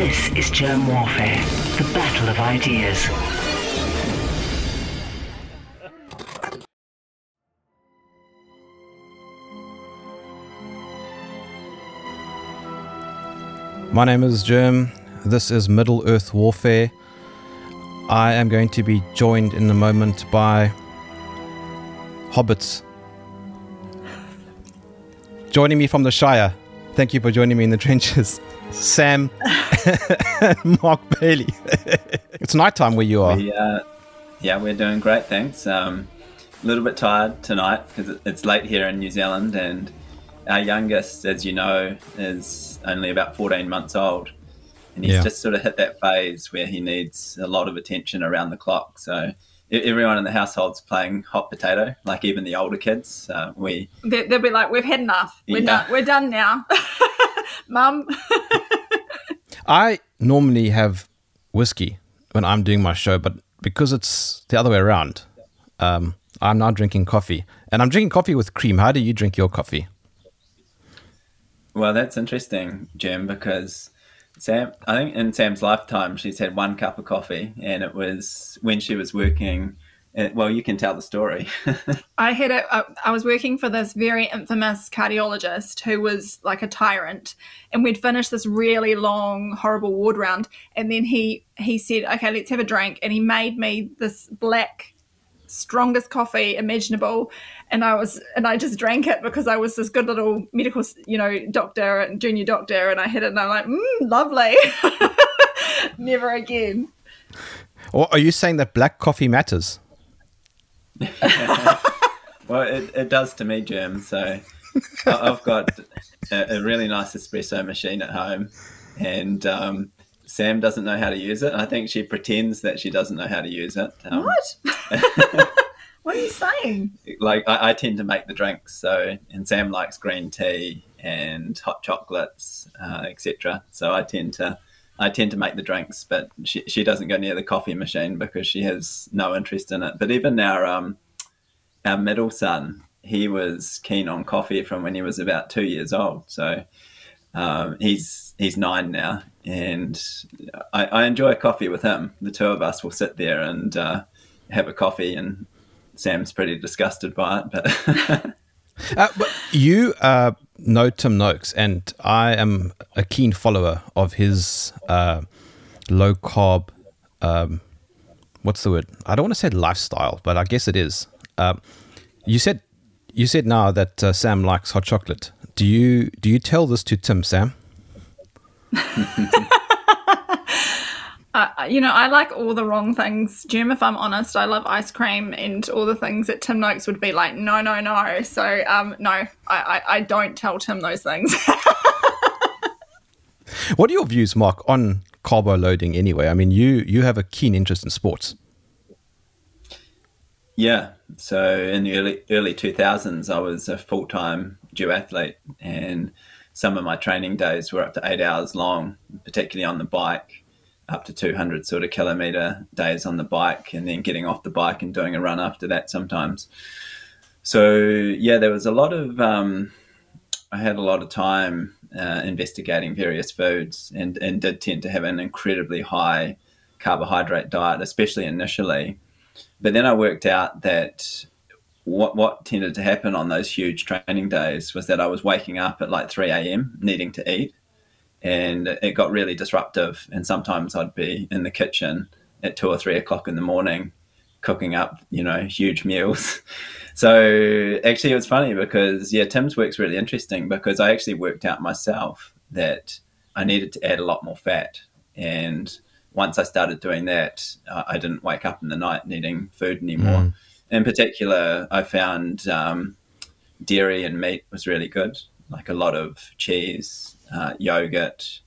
This is Germ Warfare, the battle of ideas. My name is Germ. This is Middle Earth Warfare. I am going to be joined in a moment by hobbits. Joining me from the Shire. Thank you for joining me in the trenches. Sam Mark Bailey. it's nighttime where you are. We, uh, yeah, we're doing great, thanks. Um, a little bit tired tonight because it's late here in New Zealand, and our youngest, as you know, is only about 14 months old. And he's Yeah. just sort of hit that phase where he needs a lot of attention around the clock. So everyone in the household's playing hot potato, like even the older kids. Uh, we They, they'll be like, "We've had enough. We're Yeah. done. We're done now." Mum, I normally have whiskey when I'm doing my show, but because it's the other way around, um, I'm now drinking coffee. And I'm drinking coffee with cream. How do you drink your coffee? Well, that's interesting, Jim, because Sam, I think in Sam's lifetime, she's had one cup of coffee, and it was when she was working. Uh, Well, you can tell the story. I had a. I- I was working for this very infamous cardiologist who was like a tyrant, and we'd finished this really long, horrible ward round, and then he he said, "Okay, let's have a drink," and he made me this black, strongest coffee imaginable, and I was and I just drank it because I was this good little medical, you know, doctor and junior doctor, and I had it, and I'm like, mm, lovely. Never again. Or are you saying that black coffee matters? well, it, it does to me, Jim. So I've got a, a really nice espresso machine at home, and um, Sam doesn't know how to use it. I think she pretends that she doesn't know how to use it. Um, What? what are you saying? like I, I tend to make the drinks so and sam likes green tea and hot chocolates uh, etc so i tend to i tend to make the drinks but she, she doesn't go near the coffee machine because she has no interest in it. But even our um our middle son he was keen on coffee from when he was about two years old. So um, he's he's nine now and I, I enjoy coffee with him. The two of us will sit there and uh, have a coffee and Sam's pretty disgusted by it, but Uh, but you uh, know Tim Noakes, and I am a keen follower of his uh, low carb. Um, what's the word? I don't want to say lifestyle, but I guess it is. Uh, you said you said now that uh, Sam likes hot chocolate. Do you do you tell this to Tim, Sam? Uh, you know, I like all the wrong things. Jim, if I'm honest, I love ice cream and all the things that Tim Noakes would be like, no, no, no. So, um, no, I, I, I don't tell Tim those things. What are your views, Mark, on carbo loading? Anyway, I mean, you you have a keen interest in sports. yeah. So in the early early two thousands, I was a full time duathlete, and some of my training days were up to eight hours long, particularly on the bike, up to two hundred sort of kilometer days on the bike, and then getting off the bike and doing a run after that sometimes. So yeah, there was a lot of. Um, I had a lot of time uh, investigating various foods, and and did tend to have an incredibly high carbohydrate diet, especially initially. But then I worked out that what what tended to happen on those huge training days was that I was waking up at like 3 a.m. needing to eat, and it got really disruptive. And sometimes I'd be in the kitchen at two or three o'clock in the morning, cooking up you know huge meals. So actually, it was funny because yeah, Tim's work's really interesting because I actually worked out myself that I needed to add a lot more fat, and once I started doing that, uh, I didn't wake up in the night needing food anymore. In particular, I found um, dairy and meat was really good, like a lot of cheese, uh, yogurt,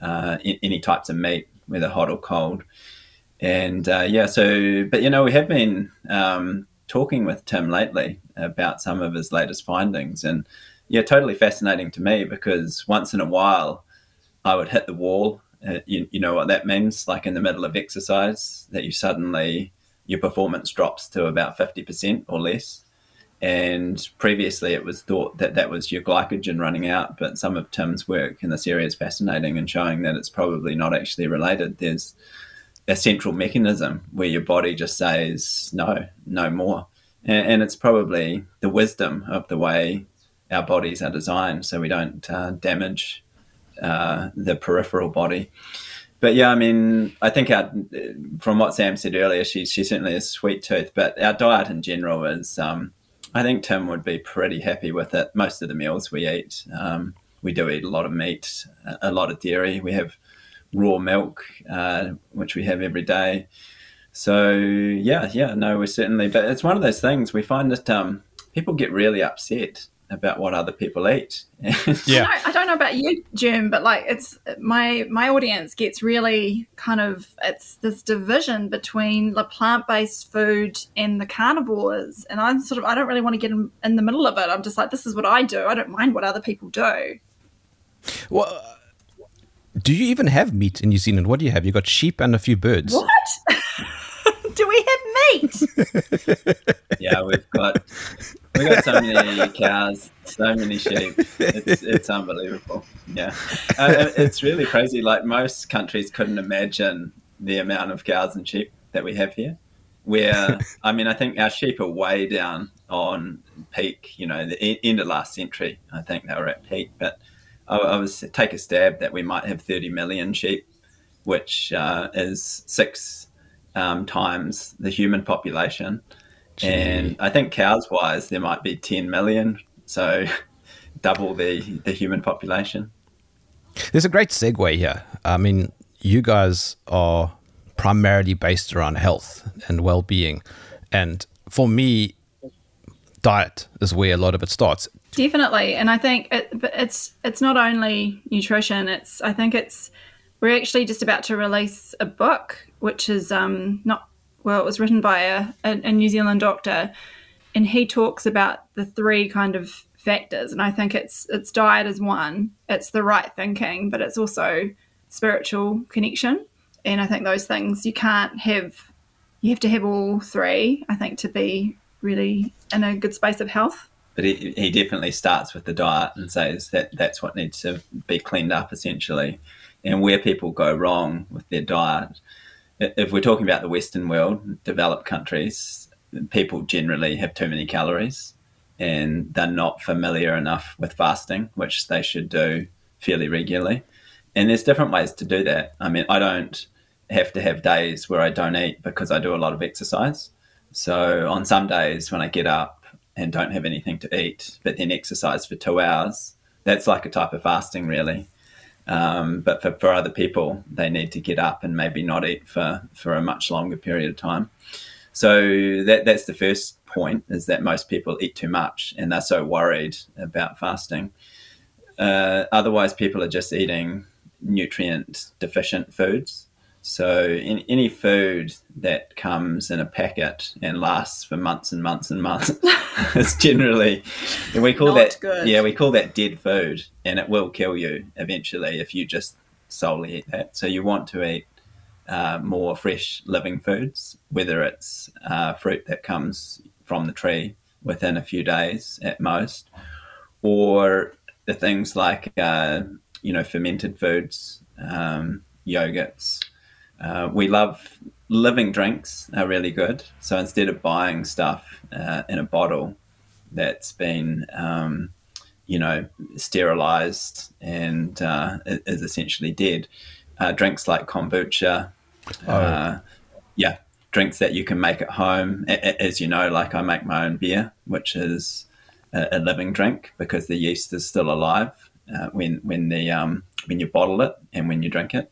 uh, a- any types of meat, whether hot or cold. And uh, yeah, so, but you know, we have been um, talking with Tim lately about some of his latest findings. And yeah, totally fascinating to me because once in a while I would hit the wall. Uh, you, you know what that means? Like in the middle of exercise, that you suddenly, your performance drops to about 50% or less. And previously, it was thought that that was your glycogen running out, but some of Tim's work in this area is fascinating and showing that it's probably not actually related. There's a central mechanism where your body just says, no, no more. And, and it's probably the wisdom of the way our bodies are designed so we don't uh, damage uh, the peripheral body. But yeah, I mean, I think our, from what Sam said earlier, she, she certainly is sweet tooth, but our diet in general is, um, I think Tim would be pretty happy with it. Most of the meals we eat, um, we do eat a lot of meat, a lot of dairy. We have raw milk, uh, which we have every day. So yeah, yeah, no, we're certainly, but it's one of those things we find that um, people get really upset about what other people eat. Yeah. I, don't, I don't know about you, Jim, but like it's my my audience gets really kind of it's this division between the plant based food and the carnivores, and I'm sort of I don't really want to get in, in the middle of it. I'm just like this is what I do. I don't mind what other people do. Well, uh, do you even have meat in New Zealand? What do you have? You got sheep and a few birds. What? do we have meat? yeah, we've got we got so many cows, so many sheep. It's it's unbelievable. Yeah, uh, it's really crazy. Like most countries couldn't imagine the amount of cows and sheep that we have here. Where I mean, I think our sheep are way down on peak. You know, the end of last century. I think they were at peak, but I, I was take a stab that we might have 30 million sheep, which uh, is six um, times the human population. Gee. And I think cows wise, there might be 10 million. So double the, the human population. There's a great segue here. I mean, you guys are primarily based around health and well being. And for me, diet is where a lot of it starts. Definitely, and I think it, it's it's not only nutrition. It's I think it's we're actually just about to release a book, which is um, not well. It was written by a, a, a New Zealand doctor, and he talks about the three kind of factors. And I think it's it's diet is one. It's the right thinking, but it's also spiritual connection. And I think those things you can't have. You have to have all three. I think to be really in a good space of health but he, he definitely starts with the diet and says that that's what needs to be cleaned up essentially and where people go wrong with their diet if we're talking about the western world developed countries people generally have too many calories and they're not familiar enough with fasting which they should do fairly regularly. And there's different ways to do that. I mean i don't have to have days where i don't eat because i do a lot of exercise. So on some days when i get up and don't have anything to eat, but then exercise for two hours, that's like a type of fasting, really. Um, but for, for other people, they need to get up and maybe not eat for, for a much longer period of time. So that that's the first point is that most people eat too much and they're so worried about fasting. Uh, otherwise, people are just eating nutrient deficient foods. So in, any food that comes in a packet and lasts for months and months and months is generally we call Not that good. yeah we call that dead food and it will kill you eventually if you just solely eat that. So you want to eat uh, more fresh living foods, whether it's uh, fruit that comes from the tree within a few days at most, or the things like uh, you know fermented foods, um, yogurts uh, we love living drinks are really good. So instead of buying stuff uh, in a bottle that's been, um, you know, sterilized and uh, is essentially dead, uh, drinks like kombucha, uh, yeah, drinks that you can make at home. As you know, like I make my own beer, which is a, a living drink because the yeast is still alive uh, when when the um, when you bottle it and when you drink it.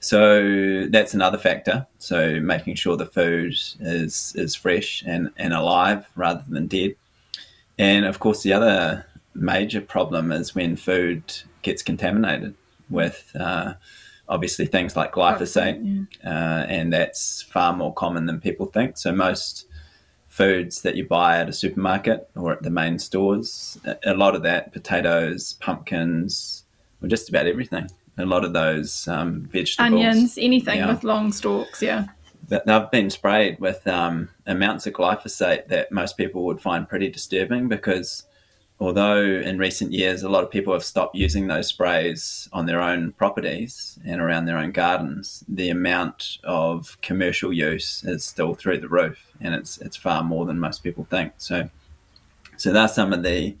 So that's another factor. So making sure the food is is fresh and, and alive rather than dead. And of course, the other major problem is when food gets contaminated with uh, obviously things like glyphosate, uh, and that's far more common than people think. So most foods that you buy at a supermarket or at the main stores, a lot of that potatoes, pumpkins, or just about everything a lot of those um, vegetables. Onions, anything with long stalks, yeah. they've been sprayed with um, amounts of glyphosate that most people would find pretty disturbing because although in recent years a lot of people have stopped using those sprays on their own properties and around their own gardens, the amount of commercial use is still through the roof, and it's it's far more than most people think. So, so that's some of the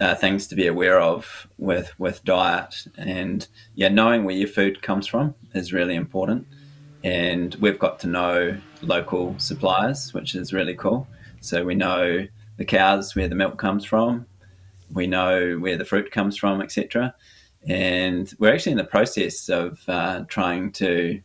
uh, things to be aware of with with diet, and yeah, knowing where your food comes from is really important. And we've got to know local suppliers, which is really cool. So we know the cows where the milk comes from, we know where the fruit comes from, etc. And we're actually in the process of uh, trying to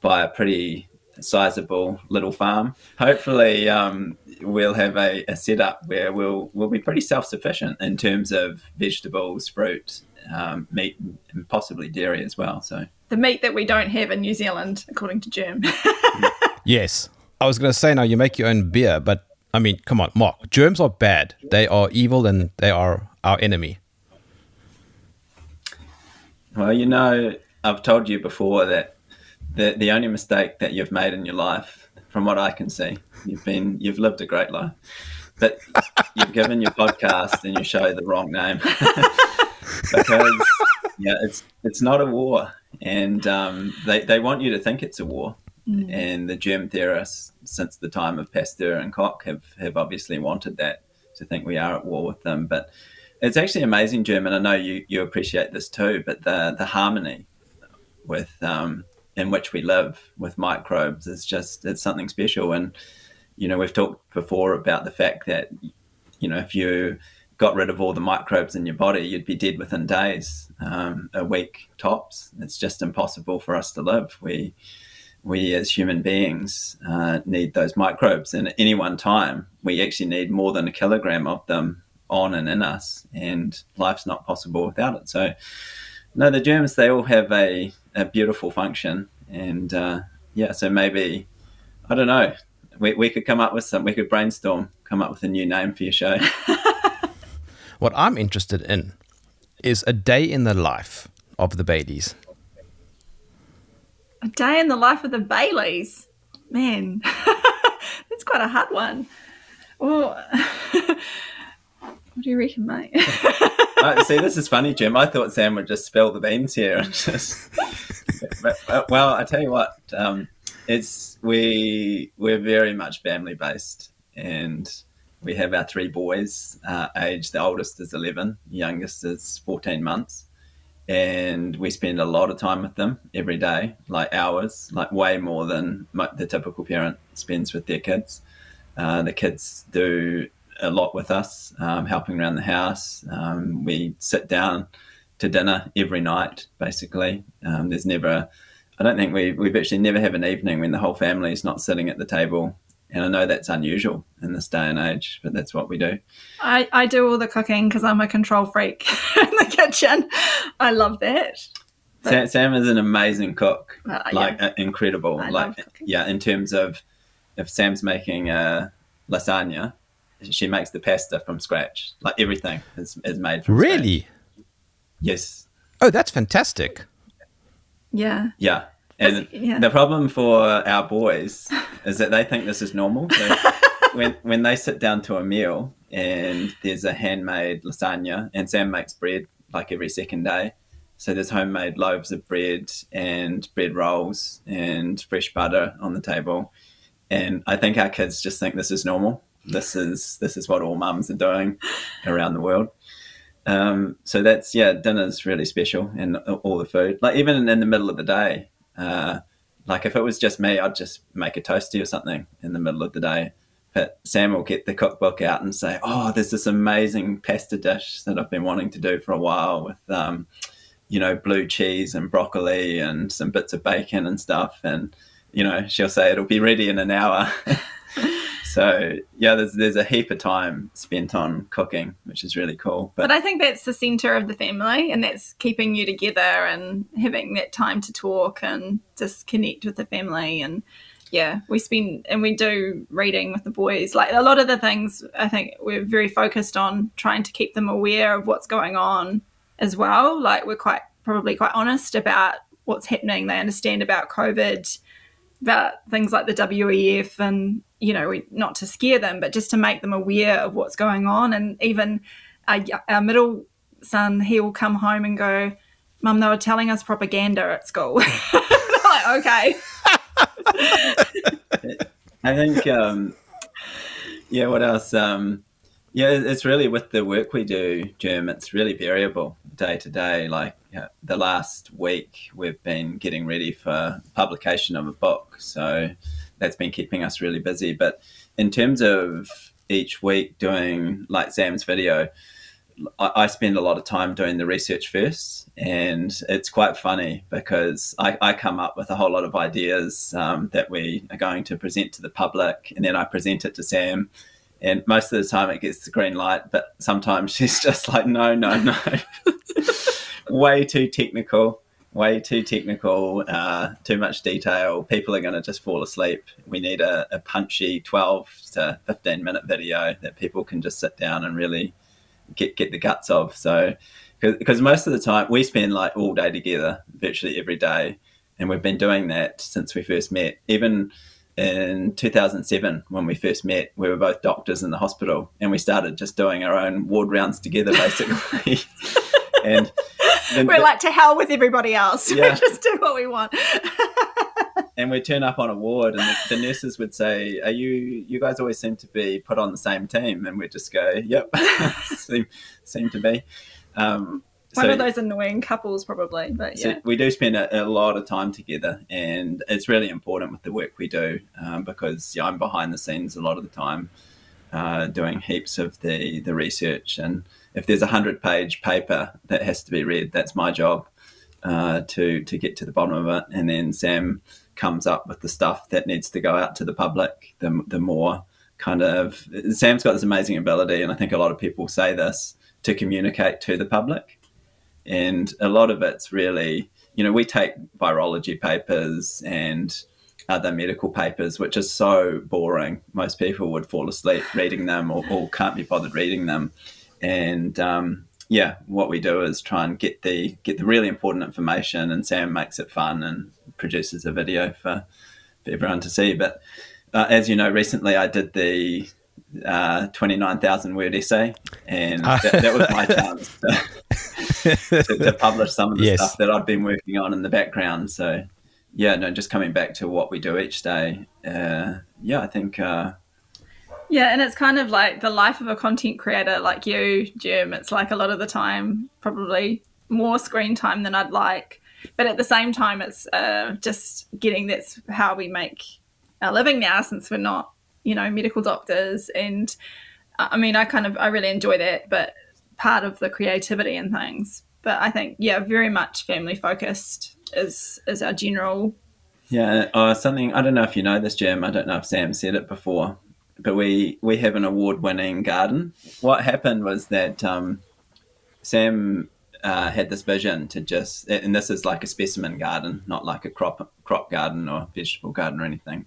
buy a pretty sizable little farm. Hopefully, um, we'll have a, a, setup where we'll we'll be pretty self sufficient in terms of vegetables, fruit, um, meat, and possibly dairy as well. So the meat that we don't have in New Zealand, according to Germ. yes, I was going to say now you make your own beer, but I mean, come on, Mark. Germs are bad. They are evil and they are our enemy. Well, you know, I've told you before that the the only mistake that you've made in your life, from what I can see, you've been you've lived a great life, but you've given your podcast and your show the wrong name because yeah, it's it's not a war, and um, they they want you to think it's a war. Mm. And the germ theorists, since the time of Pasteur and Koch, have, have obviously wanted that to think we are at war with them. But it's actually amazing, Germ, and I know you, you appreciate this too, but the, the harmony with um, in which we live with microbes is just it's something special. And you know, we've talked before about the fact that you know if you got rid of all the microbes in your body, you'd be dead within days, um, a week tops. It's just impossible for us to live. We we as human beings uh, need those microbes, and at any one time, we actually need more than a kilogram of them on and in us, and life's not possible without it. So, no, the germs they all have a, a beautiful function, and uh, yeah, so maybe I don't know. We, we could come up with some. We could brainstorm, come up with a new name for your show. what I'm interested in is a day in the life of the Baileys. A day in the life of the Baileys. Man, that's quite a hard one. Well, what do you reckon, mate? uh, see, this is funny, Jim. I thought Sam would just spill the beans here and just. but, well, I tell you what, um, it's we we're very much family based, and we have our three boys. Uh, age the oldest is eleven, youngest is fourteen months, and we spend a lot of time with them every day, like hours, like way more than the typical parent spends with their kids. Uh, the kids do a lot with us, um, helping around the house. Um, we sit down to dinner every night, basically. Um, there's never, I don't think we, we've actually never have an evening when the whole family is not sitting at the table and I know that's unusual in this day and age, but that's what we do. I, I do all the cooking because I'm a control freak in the kitchen. I love that. Sam, Sam, is an amazing cook, uh, like yeah. uh, incredible. I like, yeah, in terms of if Sam's making a lasagna, she makes the pasta from scratch. Like everything is, is made from scratch. really. Scratch. Yes. Oh, that's fantastic. Yeah. Yeah. And yeah. the problem for our boys is that they think this is normal. So when when they sit down to a meal and there's a handmade lasagna, and Sam makes bread like every second day. So there's homemade loaves of bread and bread rolls and fresh butter on the table. And I think our kids just think this is normal. This is this is what all mums are doing around the world. Um, so that's yeah, dinner's really special and all the food. Like even in the middle of the day, uh, like if it was just me, I'd just make a toasty or something in the middle of the day. But Sam will get the cookbook out and say, "Oh, there's this amazing pasta dish that I've been wanting to do for a while with, um, you know, blue cheese and broccoli and some bits of bacon and stuff." And you know, she'll say it'll be ready in an hour. so yeah, there's there's a heap of time spent on cooking, which is really cool. But, but I think that's the center of the family, and that's keeping you together and having that time to talk and just connect with the family. And yeah, we spend and we do reading with the boys. Like a lot of the things, I think we're very focused on trying to keep them aware of what's going on as well. Like we're quite probably quite honest about what's happening. They understand about COVID about things like the WEF and you know not to scare them, but just to make them aware of what's going on. And even our, our middle son, he will come home and go, "Mum, they were telling us propaganda at school." like, okay. I think, um, yeah. What else? Um, yeah, it's really with the work we do, Jim. It's really variable day to day. Like the last week, we've been getting ready for publication of a book, so that's been keeping us really busy. But in terms of each week doing like Sam's video, I, spend a lot of time doing the research first, and it's quite funny because I, I come up with a whole lot of ideas um, that we are going to present to the public, and then I present it to Sam. And most of the time it gets the green light, but sometimes she's just like, no, no, no. way too technical, way too technical, uh, too much detail. People are going to just fall asleep. We need a, a punchy 12 to 15 minute video that people can just sit down and really get get the guts of. So, because most of the time we spend like all day together, virtually every day, and we've been doing that since we first met. Even in 2007, when we first met, we were both doctors in the hospital, and we started just doing our own ward rounds together, basically. and we're the, like to hell with everybody else. Yeah. We just do what we want. and we'd turn up on a ward, and the, the, nurses would say, "Are you? You guys always seem to be put on the same team." And we'd just go, "Yep, seem seem to be." Um, one so, of those annoying couples, probably. But yeah, so we do spend a, a, lot of time together, and it's really important with the work we do um, because yeah, I'm behind the scenes a lot of the time, uh, doing heaps of the the research. And if there's a hundred page paper that has to be read, that's my job uh, to to get to the bottom of it. And then Sam comes up with the stuff that needs to go out to the public, the, the more kind of Sam's got this amazing ability, and I think a lot of people say this to communicate to the public. And a lot of it's really, you know, we take virology papers and other medical papers, which are so boring. Most people would fall asleep reading them or, or can't be bothered reading them. And um, yeah, what we do is try and get the get the really important information, and Sam makes it fun and produces a video for, for everyone to see. But uh, as you know, recently I did the uh, 29,000 word essay, and that, that was my chance to, to, to, publish some of the yes. stuff that I'd been working on in the background. So, yeah, no, just coming back to what we do each day. Uh, yeah, I think uh, yeah, and it's kind of like the life of a content creator like you, Jim. It's like a lot of the time, probably more screen time than I'd like. But at the same time, it's uh, just getting that's how we make our living now since we're not, you know, medical doctors. And I mean, I kind of, I really enjoy that, but part of the creativity and things. But I think, yeah, very much family focused is is our general yeah, uh, something I don't know if you know this, Jim. I don't know if Sam said it before, but we we have an award-winning garden. What happened was that um, Sam uh, had this vision to just, and this is like a specimen garden, not like a crop crop garden or vegetable garden or anything.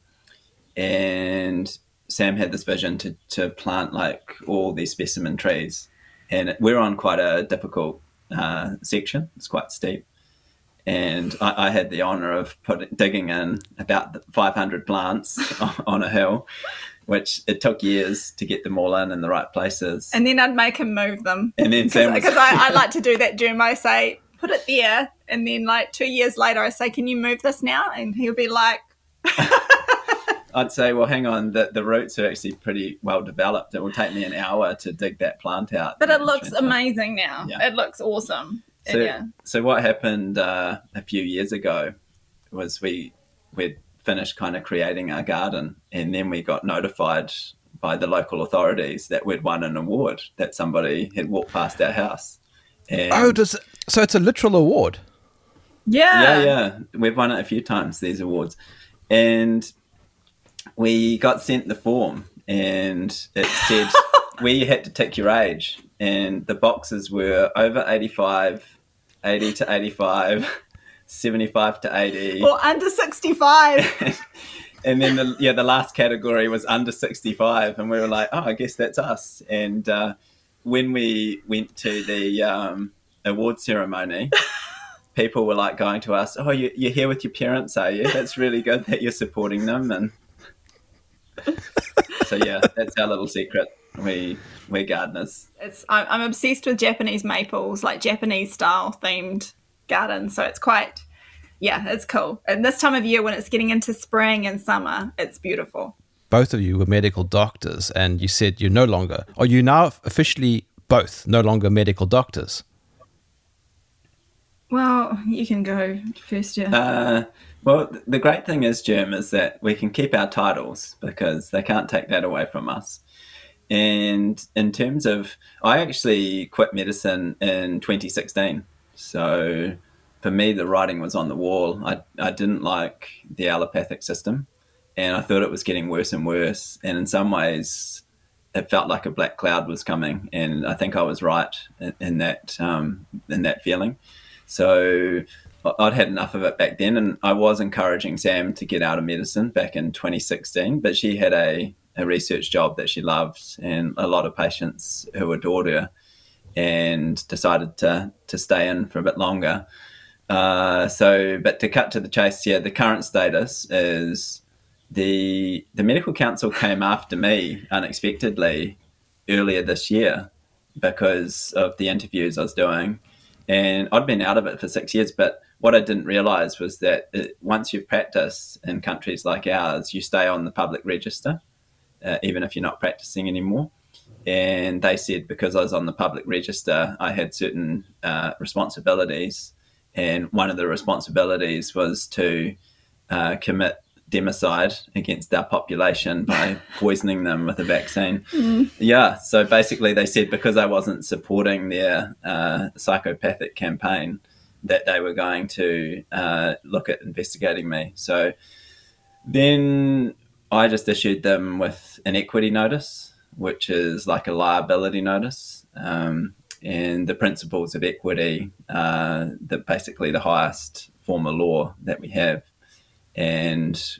And Sam had this vision to to plant like all these specimen trees, and we're on quite a difficult uh, section. It's quite steep, and I, I had the honor of digging in about 500 plants on a hill which it took years to get them all in in the right places. And then I'd make him move them. And then because I, I, like to do that, Jim. I say put it there, and then like two years later, I say, "Can you move this now?" And he'll be like. I'd say, well, hang on, the, the roots are actually pretty well developed. It will take me an hour to dig that plant out. But it looks amazing now. Yeah. It looks awesome. So, yeah. so what happened uh, a few years ago was we we finished kind of creating our garden, and then we got notified by the local authorities that we'd won an award that somebody had walked past our house. And oh, does so? It's a literal award. Yeah, yeah, yeah. We've won it a few times these awards, and we got sent the form, and it said we had to tick your age, and the boxes were over 85, 80 to 85. 75 to 80. Or under 65. and then the yeah the last category was under 65 and we were like oh i guess that's us and uh, when we went to the um, award ceremony people were like going to us, "Oh, you, you're here with your parents, are you? That's really good that you're supporting them." And so yeah, that's our little secret. We we're gardeners. It's I'm, I'm obsessed with Japanese maples, like Japanese style themed gardens. So it's quite, yeah, it's cool. And this time of year, when it's getting into spring and summer, it's beautiful. Both of you were medical doctors, and you said you're no longer. Are you now officially both no longer medical doctors? Well, you can go first, yeah. Uh, well, the great thing is, Jim, is that we can keep our titles because they can't take that away from us. And in terms of, I actually quit medicine in 2016. So for me, the writing was on the wall. I, I didn't like the allopathic system and I thought it was getting worse and worse. And in some ways, it felt like a black cloud was coming. And I think I was right in, in that, um, in that feeling. So I'd had enough of it back then, and I was encouraging Sam to get out of medicine back in 2016. But she had a, a research job that she loved, and a lot of patients who adored her, and decided to to stay in for a bit longer. Uh, so, but to cut to the chase, yeah, the current status is the the medical council came after me unexpectedly earlier this year because of the interviews I was doing and I'd been out of it for six years. But what I didn't realize was that it, once you've practiced in countries like ours, you stay on the public register, uh, even if you're not practicing anymore. And they said because I was on the public register, I had certain uh, responsibilities. And one of the responsibilities was to uh, commit democide against our population by poisoning them with a vaccine. Mm. Yeah, so basically they said because I wasn't supporting their uh, psychopathic campaign, that they were going to uh, look at investigating me. So then I just issued them with an equity notice, which is like a liability notice. Um, and the principles of equity, that basically the highest form of law that we have and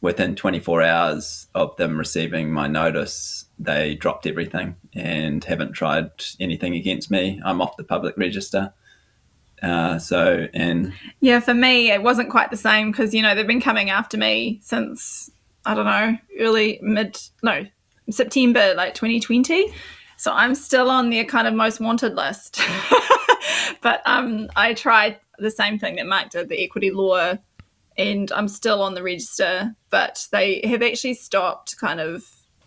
within 24 hours of them receiving my notice, they dropped everything and haven't tried anything against me. I'm off the public register. Uh, so, and yeah, for me, it wasn't quite the same because, you know, they've been coming after me since, I don't know, early, mid, no, September, like 2020. So I'm still on their kind of most wanted list. but um, I tried the same thing that Mike did, the equity law and I'm still on the register, but they have actually stopped kind of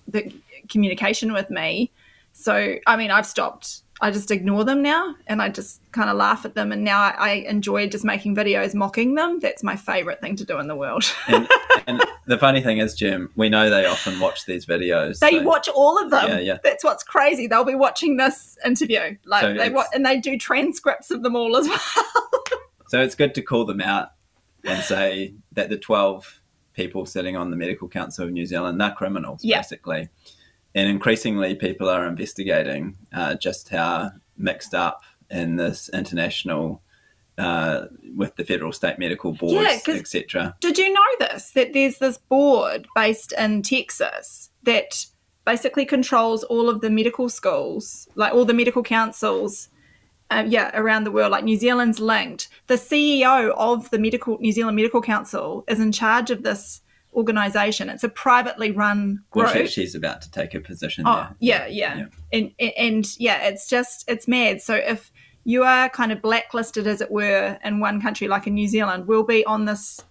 the communication with me. So, I mean, I've stopped. I just ignore them now and I just kind of laugh at them. And now I, I enjoy just making videos mocking them. That's my favorite thing to do in the world. and, and, the funny thing is, Jim, we know they often watch these videos. They so. watch all of them. Yeah, yeah. That's what's crazy. They'll be watching this interview. Like so they and they do transcripts of them all as well. so it's good to call them out and say that the 12 people sitting on the Medical Council of New Zealand, they're criminals, yeah. basically. And increasingly, people are investigating uh, just how mixed up in this international uh, with the federal state medical boards, yeah, etc. Did you know this? That there's this board based in Texas that basically controls all of the medical schools, like all the medical councils um, yeah, around the world, like New Zealand's linked. The CEO of the medical New Zealand Medical Council is in charge of this organization. It's a privately run group. Well, she, she's about to take a position. Oh, yeah, yeah, yeah, And, and and yeah, it's just it's mad. So if you are kind of blacklisted, as it were, in one country like in New Zealand, we'll be on this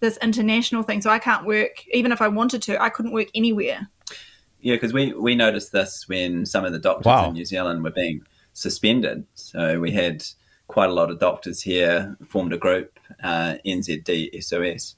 this international thing. So I can't work, even if I wanted to, I couldn't work anywhere. Yeah, because we we noticed this when some of the doctors wow. in New Zealand were being suspended. So we had quite a lot of doctors here, formed a group, uh, NZD SOS,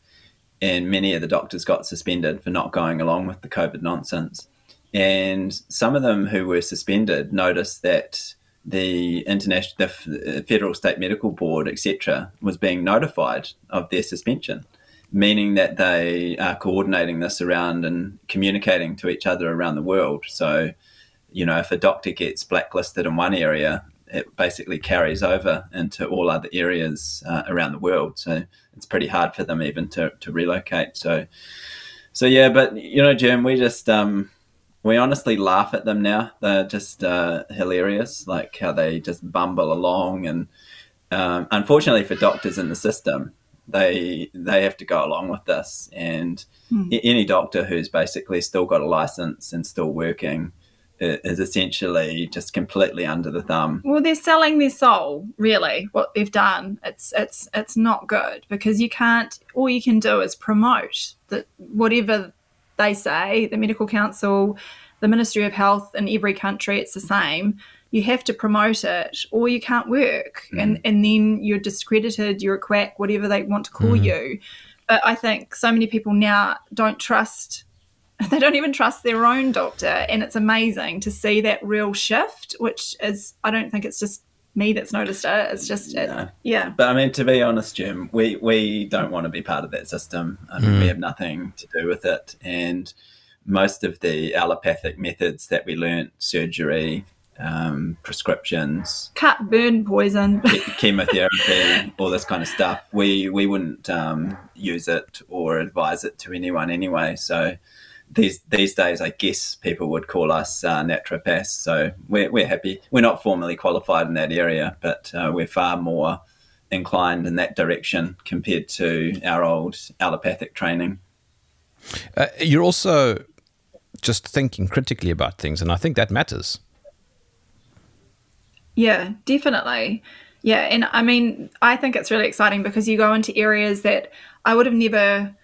and many of the doctors got suspended for not going along with the COVID nonsense. And some of them who were suspended noticed that the international, the uh, federal state medical board, etc., was being notified of their suspension, meaning that they are coordinating this around and communicating to each other around the world. So you know, if a doctor gets blacklisted in one area, it basically carries over into all other areas uh, around the world. So it's pretty hard for them even to, to relocate. So, so yeah, but you know, Jim, we just um, we honestly laugh at them now. They're just uh, hilarious, like how they just bumble along and um, unfortunately for doctors in the system, they they have to go along with this, and a- any doctor who's basically still got a license and still working is essentially just completely under the thumb. Well, they're selling their soul, really. What they've done, it's it's it's not good because you can't. All you can do is promote that whatever they say, the medical council, the Ministry of Health in every country, it's the same. You have to promote it, or you can't work, mm. and and then you're discredited. You're a quack, whatever they want to call mm. you. But I think so many people now don't trust they don't even trust their own doctor and it's amazing to see that real shift which is i don't think it's just me that's noticed it it's just it, No. yeah But I mean, to be honest, Jim, we, we don't want to be part of that system. I mean, we have nothing to do with it. And most of the allopathic methods that we learnt, surgery, um, prescriptions, cut burn poison chemotherapy, all this kind of stuff, we, we wouldn't um, use it or advise it to anyone anyway. So these these days, I guess people would call us uh, naturopaths. So we're, we're happy. We're not formally qualified in that area, but uh, we're far more inclined in that direction compared to our old allopathic training. Uh, you're also just thinking critically about things, and I think that matters. Yeah, definitely. Yeah, and I mean, I think it's really exciting because you go into areas that I would have never.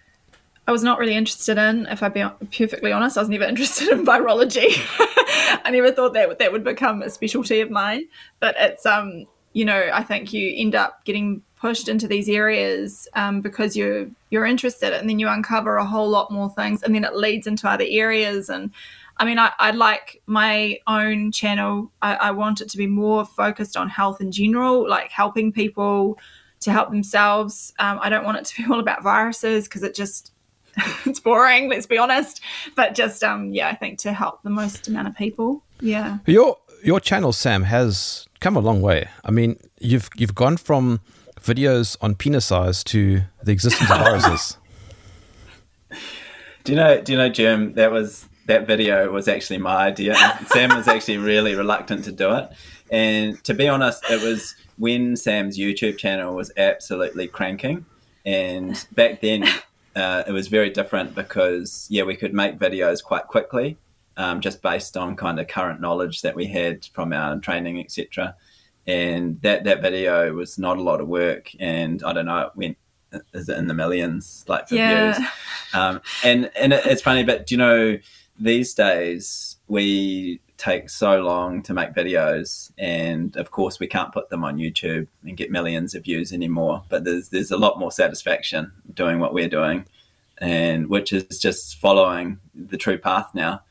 I was not really interested in. If I be perfectly honest, I was never interested in virology. I never thought that that would become a specialty of mine. But it's um, you know, I think you end up getting pushed into these areas um, because you're you're interested, and then you uncover a whole lot more things, and then it leads into other areas and I mean, I, I'd like my own channel. I, I want it to be more focused on health in general, like helping people to help themselves. Um, I don't want it to be all about viruses because it just it's boring. Let's be honest. But just um, yeah, I think to help the most amount of people. Yeah. Your your channel, Sam, has come a long way. I mean, you've you've gone from videos on penis size to the existence of viruses. Do you know? Do you know, Jim? That was that video was actually my idea. Sam was actually really reluctant to do it, and to be honest, it was when Sam's YouTube channel was absolutely cranking, and back then uh, it was very different because yeah, we could make videos quite quickly, um, just based on kind of current knowledge that we had from our training, etc. And that that video was not a lot of work, and I don't know, it went is it in the millions like for Yeah. views um, and and it, it's funny, but do you know, these days we take so long to make videos, and of course we can't put them on YouTube and get millions of views anymore. But there's there's a lot more satisfaction doing what we're doing, and which is just following the true path now.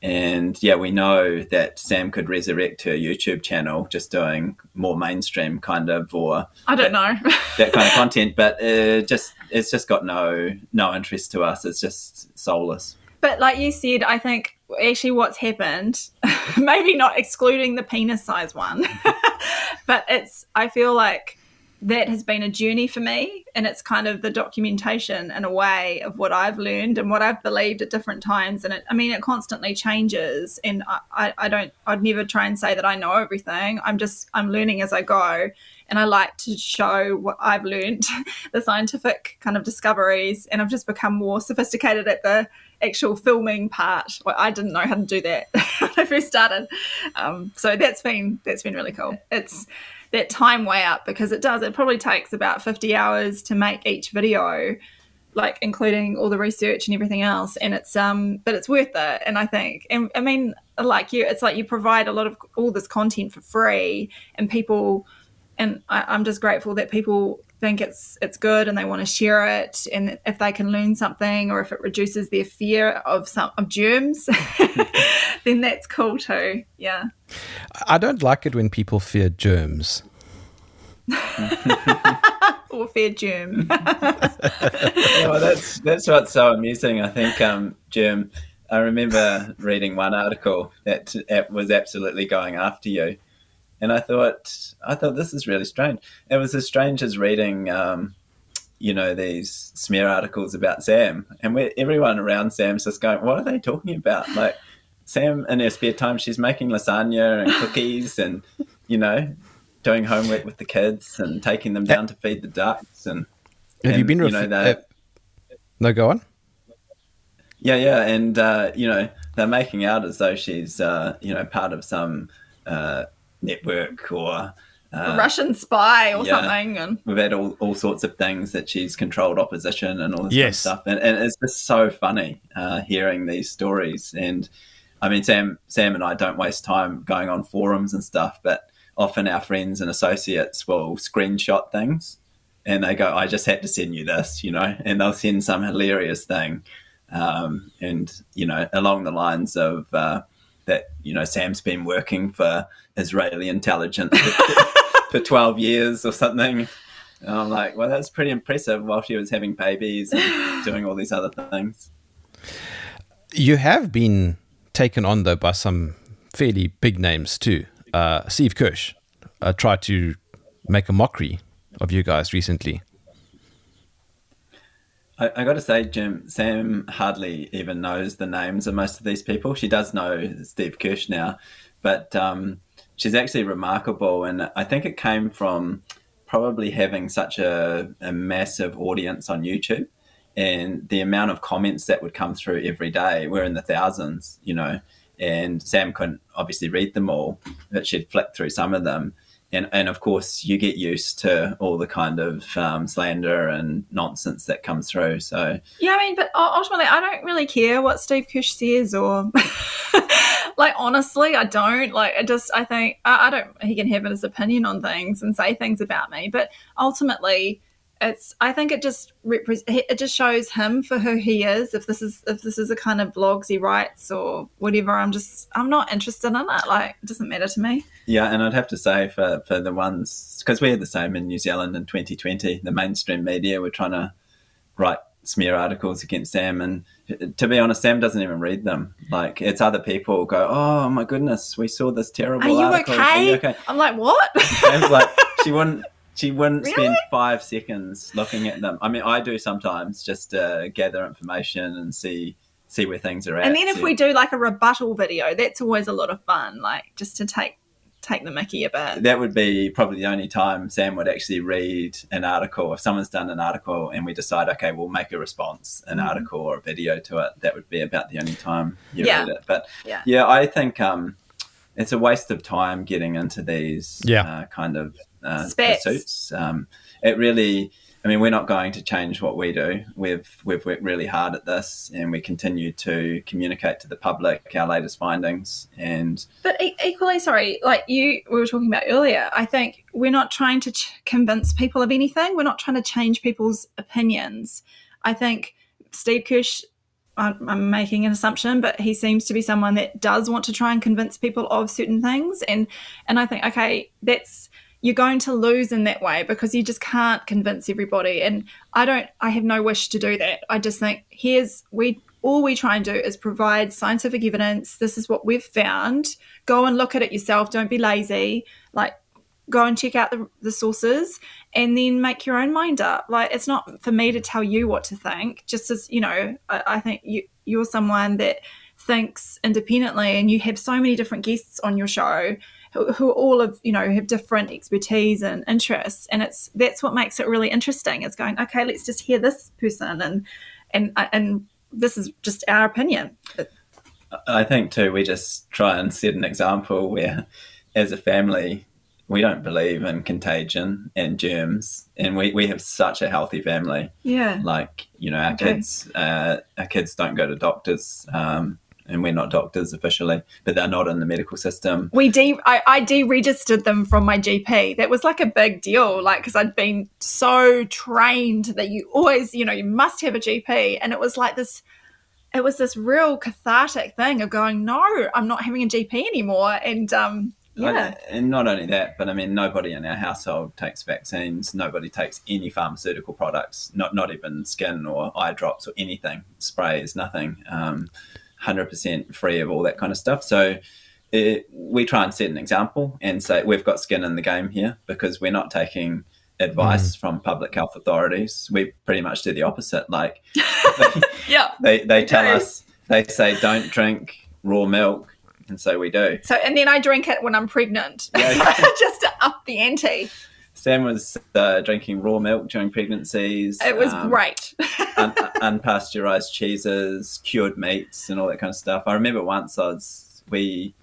And yeah, we know that Sam could resurrect her YouTube channel just doing more mainstream kind of or I don't know. that kind of content, but uh, just it's just got no no interest to us. It's just soulless. But like you said, I think actually what's happened, maybe not excluding the penis size one, but it's, I feel like that has been a journey for me. And it's kind of the documentation in a way of what I've learned and what I've believed at different times. And it, I mean, it constantly changes. And I, I, I don't, I'd never try and say that I know everything. I'm just, I'm learning as I go. And I like to show what I've learned, the scientific kind of discoveries. And I've just become more sophisticated at the, actual filming part. Well, I didn't know how to do that when I first started. Um, so that's been that's been really cool. It's that time way up because it does. It probably takes about fifty hours to make each video, like including all the research and everything else. And it's um, but it's worth it. And I think, and I mean, like you, it's like you provide a lot of all this content for free, and people, and I, I'm just grateful that people think it's it's good and they want to share it and if they can learn something or if it reduces their fear of some of germs then that's cool too yeah I don't like it when people fear germs. or fear germ well, that's that's what's so amusing. I think, um, Jim, I remember reading one article that that was absolutely going after you, and I thought, I thought this is really strange. It was as strange as reading, um, you know, these smear articles about Sam, and we everyone around Sam's just going, "What are they talking about?" Like Sam in her spare time, she's making lasagna and cookies, and you know, doing homework with the kids and taking them down to feed the ducks. And Have you and, been? you know, uh, no, go on. Yeah, yeah, and uh, you know they're making out as though she's uh, you know part of some uh, network or A uh, Russian spy or yeah. something. And we've had all, all sorts of things that she's controlled opposition and all this Yes. kind of stuff, and, and it's just so funny uh, hearing these stories. And I mean, Sam, Sam and I don't waste time going on forums and stuff, but often our friends and associates will screenshot things, and they go, "I just had to send you this," you know, and they'll send some hilarious thing, um, and you know, along the lines of. Uh, that you know Sam's been working for Israeli intelligence for, for 12 years or something. And I'm like, well, that's pretty impressive while she was having babies and doing all these other things. You have been taken on though by some fairly big names too. Uh, Steve Kirsch uh, tried to make a mockery of you guys recently. I, I got to say, Jim, Sam hardly even knows the names of most of these people. She does know Steve Kirsch now, but um, she's actually remarkable. And I think it came from probably having such a, a massive audience on YouTube and the amount of comments that would come through every day. We're in the thousands, you know, and Sam couldn't obviously read them all, but she'd flick through some of them. And, and of course, you get used to all the kind of um, slander and nonsense that comes through. So, yeah, I mean, but ultimately, I don't really care what Steve Kirsch says, or like honestly, I don't. Like, I just, I think I, I don't. He can have his opinion on things and say things about me, but ultimately, it's. I think it just repre- it just shows him for who he is. If this is if this is the kind of blogs he writes or whatever, I'm just I'm not interested in it. Like, it doesn't matter to me. yeah, and I'd have to say for, for the ones, because we had the same in New Zealand in 2020, the mainstream media were trying to write smear articles against Sam. And uh, to be honest, Sam doesn't even read them. Like, it's other people go, oh my goodness, we saw this terrible Are you article. okay? Are you okay? I'm like, what? Sam's like, she wouldn't. She wouldn't Really? spend five seconds looking at them. I mean, I do sometimes just to gather information and see see where things are at. And then if see- we do like a rebuttal video, that's always a lot of fun. Like just to take take the Mickey a bit. that would be probably the only time Sam would actually read an article. If someone's done an article and we decide, okay, we'll make a response, an Mhm. article or a video to it, that would be about the only time you Yeah. read it. But Yeah. yeah, I think um, it's a waste of time getting into these Yeah. uh, kind of uh, pursuits. Um, it really. I mean, we're not going to change what we do. We've we've worked really hard at this, and we continue to communicate to the public our latest findings. And But equally, sorry, like you we were talking about earlier, I think we're not trying to ch- convince people of anything. We're not trying to change people's opinions. I think Steve Kirsch, I'm, I'm making an assumption, but he seems to be someone that does want to try and convince people of certain things. And and I think okay, that's you're going to lose in that way because you just can't convince everybody. And I don't, I have no wish to do that. I just think here's we all we try and do is provide scientific evidence. This is what we've found. Go and look at it yourself. Don't be lazy. Like, go and check out the, the sources and then make your own mind up. Like, it's not for me to tell you what to think. Just as, you know, I, I think you, you're someone that thinks independently and you have so many different guests on your show who, who all of you know have different expertise and interests and it's that's what makes it really interesting it's going okay let's just hear this person and and and this is just our opinion I think too, we just try and set an example where, as a family, we don't believe in contagion and germs, and we, we have such a healthy family. yeah Like you know, our Okay. kids, uh, our kids don't go to doctors, um, and we're not doctors officially, but they're not in the medical system. we de I, I deregistered them from my GP. That was like a big deal, like because I'd been so trained that you always, you know, you must have a GP, and it was like this. It was this real cathartic thing of going, no, I'm not having a GP anymore, and um, yeah, and not only that, but I mean, nobody in our household takes vaccines. Nobody takes any pharmaceutical products, not not even skin or eye drops or anything, sprays, nothing. Um, 100% free of all that kind of stuff. So it, we try and set an example and say we've got skin in the game here because we're not taking advice mm. from public health authorities. We pretty much do the opposite. Like yeah, they, they tell do. us, they say, don't drink raw milk, and so we do. So, and then I drink it when I'm pregnant, Yeah. just to up the ante. Sam was uh, drinking raw milk during pregnancies. It was um, great. un- unpasteurized cheeses, cured meats, and all that kind of stuff. I remember once I was we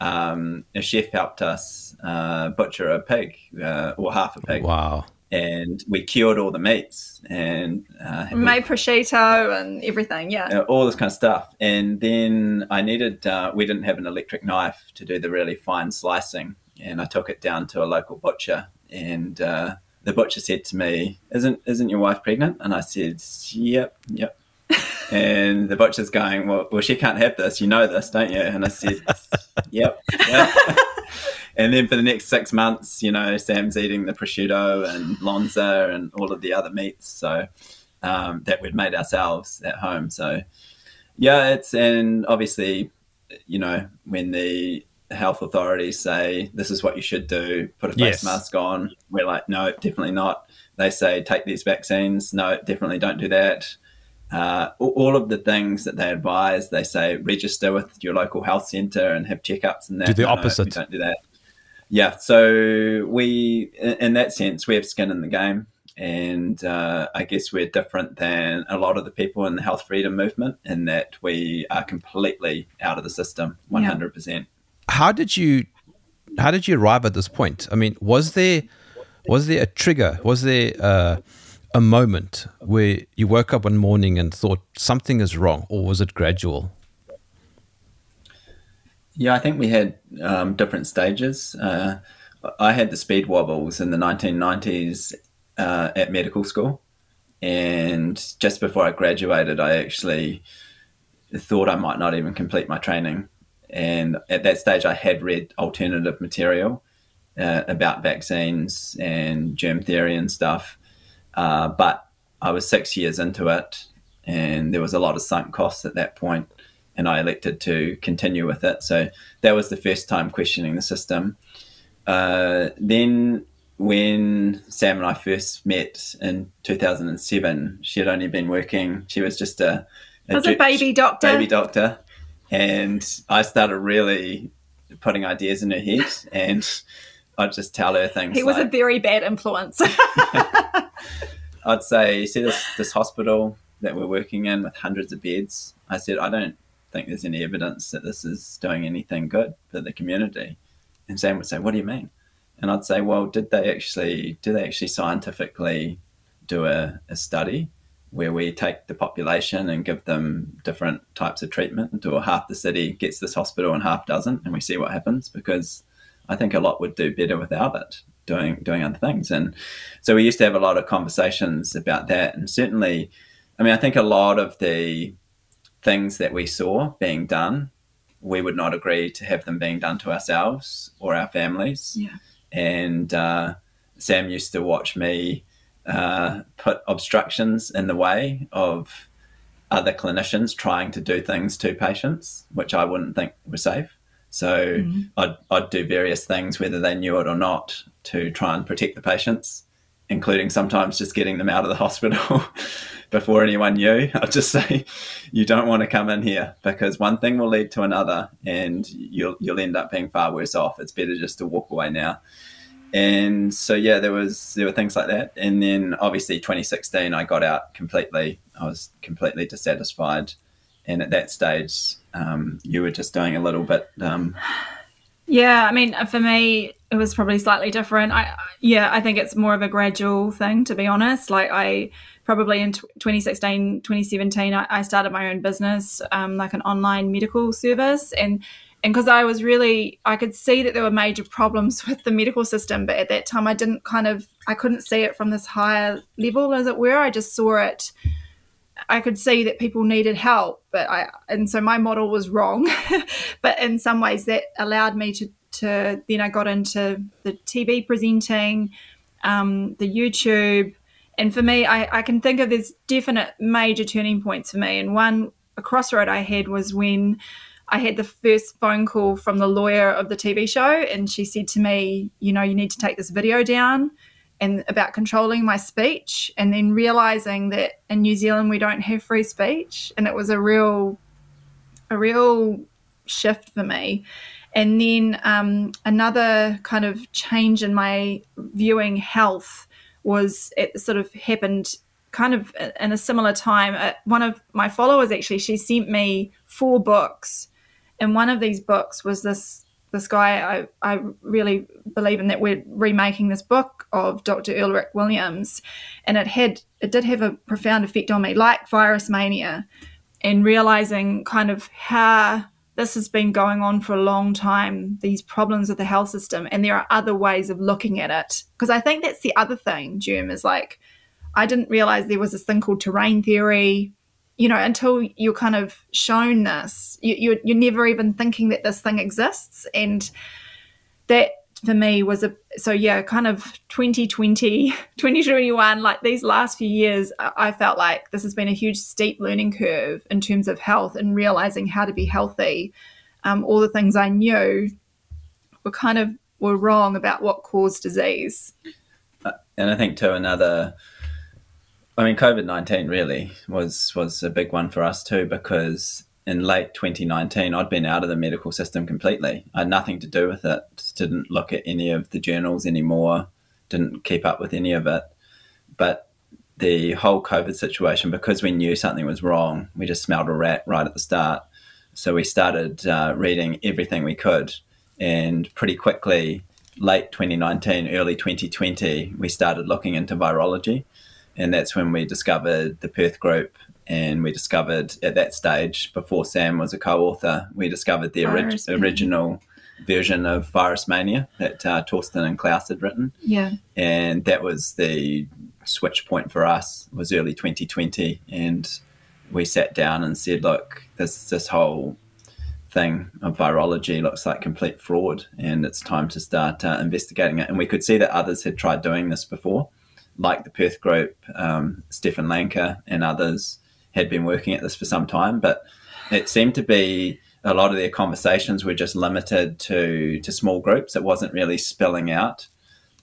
um, a chef helped us uh, butcher a pig uh, or half a pig, Wow. and we cured all the meats and uh, we- Made prosciutto and everything. Yeah. all this kind of stuff. And then I needed, uh, we didn't have an electric knife to do the really fine slicing. And I took it down to a local butcher. And uh, the butcher said to me, isn't, isn't your wife pregnant? And I said, Yep, yep. and the butcher's going, well, well, she can't have this. You know this, don't you? And I said, Yep. yep. and then for the next six months, you know, Sam's eating the prosciutto and lonza and all of the other meats. So um, that we'd made ourselves at home. So yeah, it's and obviously, you know, when the health authorities say this is what you should do, put a face Yes. mask on, we're like, no, definitely not. They say take these vaccines, no, definitely don't do that. Uh, all- all of the things that they advise, they say register with your local health centre and have checkups and that. Do the No, no, opposite. we don't do that. Yeah, so we, in in that sense, we have skin in the game, and uh, I guess we're different than a lot of the people in the health freedom movement in that we are completely out of the system, one hundred percent. How did you how did you arrive at this point? I mean, was there was there a trigger? Was there uh, a moment where you woke up one morning and thought something is wrong, or was it gradual? Yeah, I think we had um, different stages. Uh, I had the speed wobbles in the 1990s uh, at medical school. And just before I graduated, I actually thought I might not even complete my training. And at that stage, I had read alternative material uh, about vaccines and germ theory and stuff. Uh, but I was six years into it, and there was a lot of sunk costs at that point and I elected to continue with it. So that was the first time questioning the system. Uh, then, when Sam and I first met in 2007, she had only been working, she was just a, a ju- baby doctor. baby doctor. And I started really putting ideas in her head, and I'd just tell her things. He was a very bad influence. I'd say, you see this this hospital that we're working in with hundreds of beds. I said, I don't think there's any evidence that this is doing anything good for the community. And Sam would say, What do you mean? And I'd say, Well, did they actually do they actually scientifically do a, a study where we take the population and give them different types of treatment, or half the city gets this hospital and half doesn't, and we see what happens? Because I think a lot would do better without it, doing doing other things. And so we used to have a lot of conversations about that. And certainly, I mean, I think a lot of the things that we saw being done, we would not agree to have them being done to ourselves or our families. Yeah. And uh, Sam used to watch me uh, put obstructions in the way of other clinicians trying to do things to patients, which I wouldn't think were safe. So I'd, I'd do various things, whether they knew it or not, to try and protect the patients, including sometimes just getting them out of the hospital before anyone knew. I'd just say, you don't want to come in here because one thing will lead to another and you'll, you'll end up being far worse off. It's better just to walk away now. And so, yeah, there was there were things like that. And then obviously 2016, I got out completely. I was completely dissatisfied. And at that stage, um, you were just doing a little bit um, Yeah, I mean, for me, it was probably slightly different. I yeah, I think it's more of a gradual thing, to be honest. Like I probably in tw 2016, 2017, I, I started my own business, um, like an online medical service, and and because I was really, I could see that there were major problems with the medical system, but at that time, I didn't kind of, I couldn't see it from this higher level, as it were. I just saw it. I could see that people needed help, but I and so my model was wrong. but in some ways, that allowed me to to then I got into the TV presenting, um, the YouTube, and for me, I, I can think of there's definite major turning points for me. And one a crossroad I had was when I had the first phone call from the lawyer of the TV show, and she said to me, you know, you need to take this video down and about controlling my speech and then realizing that in New Zealand we don't have free speech and it was a real a real shift for me. And then um, another kind of change in my viewing health was it sort of happened kind of in a similar time. Uh, one of my followers actually, she sent me four books, and one of these books was this this guy I, I really believe in that we're remaking this book of Dr. Ulric Williams and it had it did have a profound effect on me like virus mania and realizing kind of how this has been going on for a long time these problems with the health system and there are other ways of looking at it because I think that's the other thing Jim is like I didn't realize there was this thing called terrain theory you know, until you're kind of shown this, you, you're, you're never even thinking that this thing exists. And that for me was a, so yeah, kind of 2020, 2021, like these last few years, I felt like this has been a huge steep learning curve in terms of health and realizing how to be healthy. Um, all the things I knew were kind of were wrong about what caused disease. Uh, and I think to another I mean, COVID nineteen really was was a big one for us too because in late 2019 I'd been out of the medical system completely. I had nothing to do with it. Just didn't look at any of the journals anymore. Didn't keep up with any of it. But the whole COVID situation, because we knew something was wrong, we just smelled a rat right at the start. So we started uh, reading everything we could, and pretty quickly, late 2019, early 2020, we started looking into virology and that's when we discovered the Perth group. And we discovered at that stage, before Sam was a co-author, we discovered the ori- original version of Virus Mania that uh, Torsten and Claus had written. Yeah, and that was the switch point for us. Was early 2020, and we sat down and said, "Look, this this whole thing of virology looks like complete fraud, and it's time to start uh, investigating it." And we could see that others had tried doing this before like the Perth group, um, Stefan Lanka and others had been working at this for some time, but it seemed to be a lot of their conversations were just limited to to small groups. It wasn't really spilling out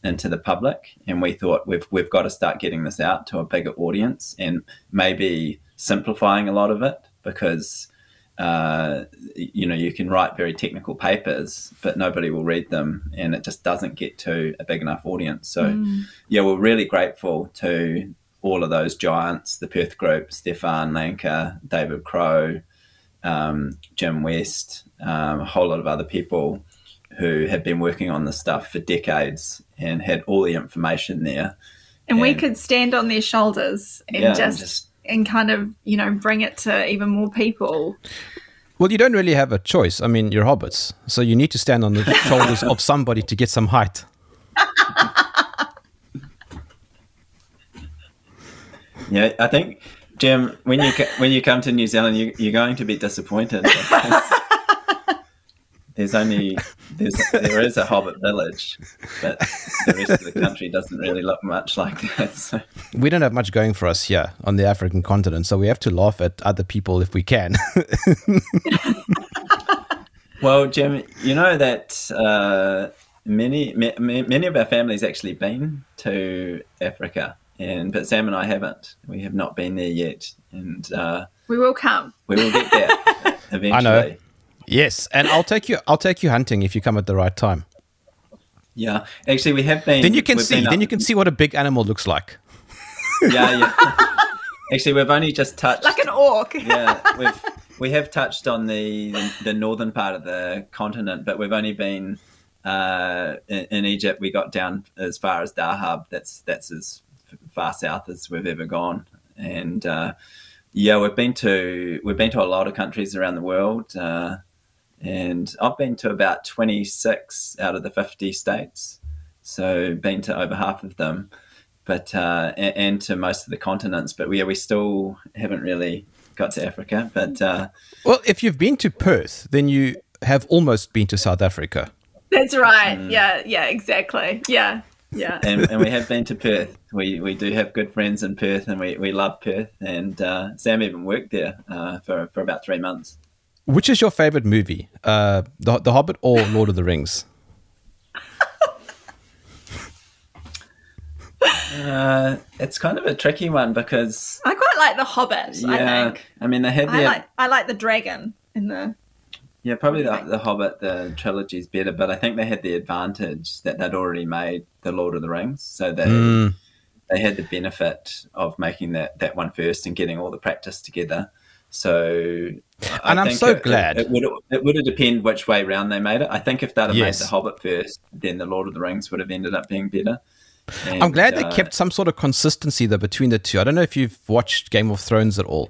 into the public, and we thought we've we've got to start getting this out to a bigger audience and maybe simplifying a lot of it because uh, you know, you can write very technical papers, but nobody will read them, and it just doesn't get to a big enough audience. So, mm. yeah, we're really grateful to all of those giants, the Perth Group, Stefan Lanka, David Crowe, um, Jim West, um, a whole lot of other people who have been working on this stuff for decades and had all the information there. And, and we could stand on their shoulders and yeah, just, just and kind of you know bring it to even more people. Well you don't really have a choice. I mean you're hobbits so you need to stand on the shoulders of somebody to get some height. Yeah i think jim when you when you come to new zealand you, you're going to be disappointed there's only there's there is a hobbit village, but the rest of the country doesn't really look much like that. So. We don't have much going for us here on the African continent, so we have to laugh at other people if we can. well, Jim, you know that uh, many many of our families actually been to Africa, and but Sam and I haven't. We have not been there yet, and uh, we will come. We will get there eventually. I know. Yes, and I'll take you. I'll take you hunting if you come at the right time. Yeah, actually, we have been. Then you can see. Then you can see what a big animal looks like. Yeah, yeah. actually, we've only just touched like an orc. yeah, we've we have touched on the the northern part of the continent, but we've only been uh, in, in, Egypt. We got down as far as Dahab. That's that's as far south as we've ever gone, and uh, yeah, we've been to we've been to a lot of countries around the world. Uh, and I've been to about 26 out of the 50 states, so been to over half of them, but uh, and, and, to most of the continents. But yeah, we still haven't really got to Africa. But uh, well, if you've been to Perth, then you have almost been to South Africa. That's right. Mm. Yeah, yeah, exactly. Yeah. Yeah, and, and we have been to Perth. We we do have good friends in Perth, and we, we love Perth. And uh, Sam even worked there uh, for for about three months. Which is your favorite movie? Uh, the, the Hobbit or Lord of the Rings? Uh, it's kind of a tricky one because I quite like The Hobbit. Yeah, I think. I mean, they had. I like I like the dragon in the. Yeah, probably the, the Hobbit, the trilogy is better, but I think they had the advantage that they'd already made the Lord of the Rings, so they Mm. they had the benefit of making that that one first and getting all the practice together. So, And I'm think so it, glad. it, it would it would have depended which way round they made it. I think if they'd have Yes. made the Hobbit first, then the Lord of the Rings would have ended up being better. I'm And, glad they uh, kept some sort of consistency though between the two. I don't know if you've watched Game of Thrones at all,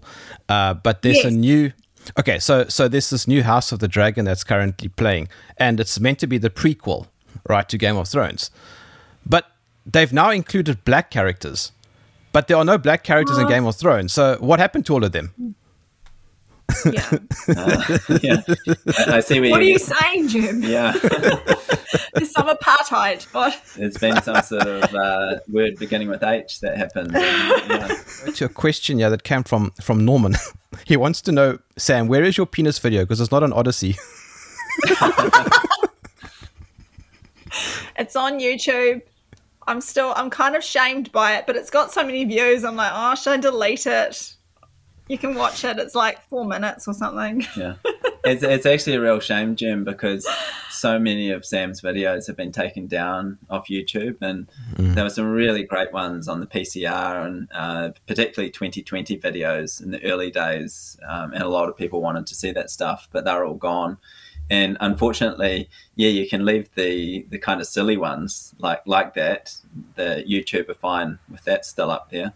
uh, but there's a new. Okay, so so there's this new House of the Dragon that's currently playing, and it's meant to be the prequel, right, to Game of Thrones. But they've now included black characters, but there are no black characters in Game of Thrones. So what happened to all of them? Yeah. yeah, I I see where what are you you saying, Jim? Yeah, There's some apartheid. What? it's been some sort of uh, word beginning with H that happened. And, yeah. To a question, yeah, that came from from Norman. he wants to know, Sam, where is your penis video? Because it's not on Odysee. It's on YouTube. I'm still, I'm kind of shamed by it, but it's got so many views. I'm like, oh, should I delete it? You can watch it. It's like four minutes or something. Yeah, it's, it's actually a real shame, Jim, because so many of Sam's videos have been taken down off YouTube, and there were some really great ones on the PCR, and uh, particularly 2020 videos in the early days, um, and a lot of people wanted to see that stuff, but they're all gone. And unfortunately, yeah, you can leave the the kind of silly ones like like that. The YouTube are fine with that still up there,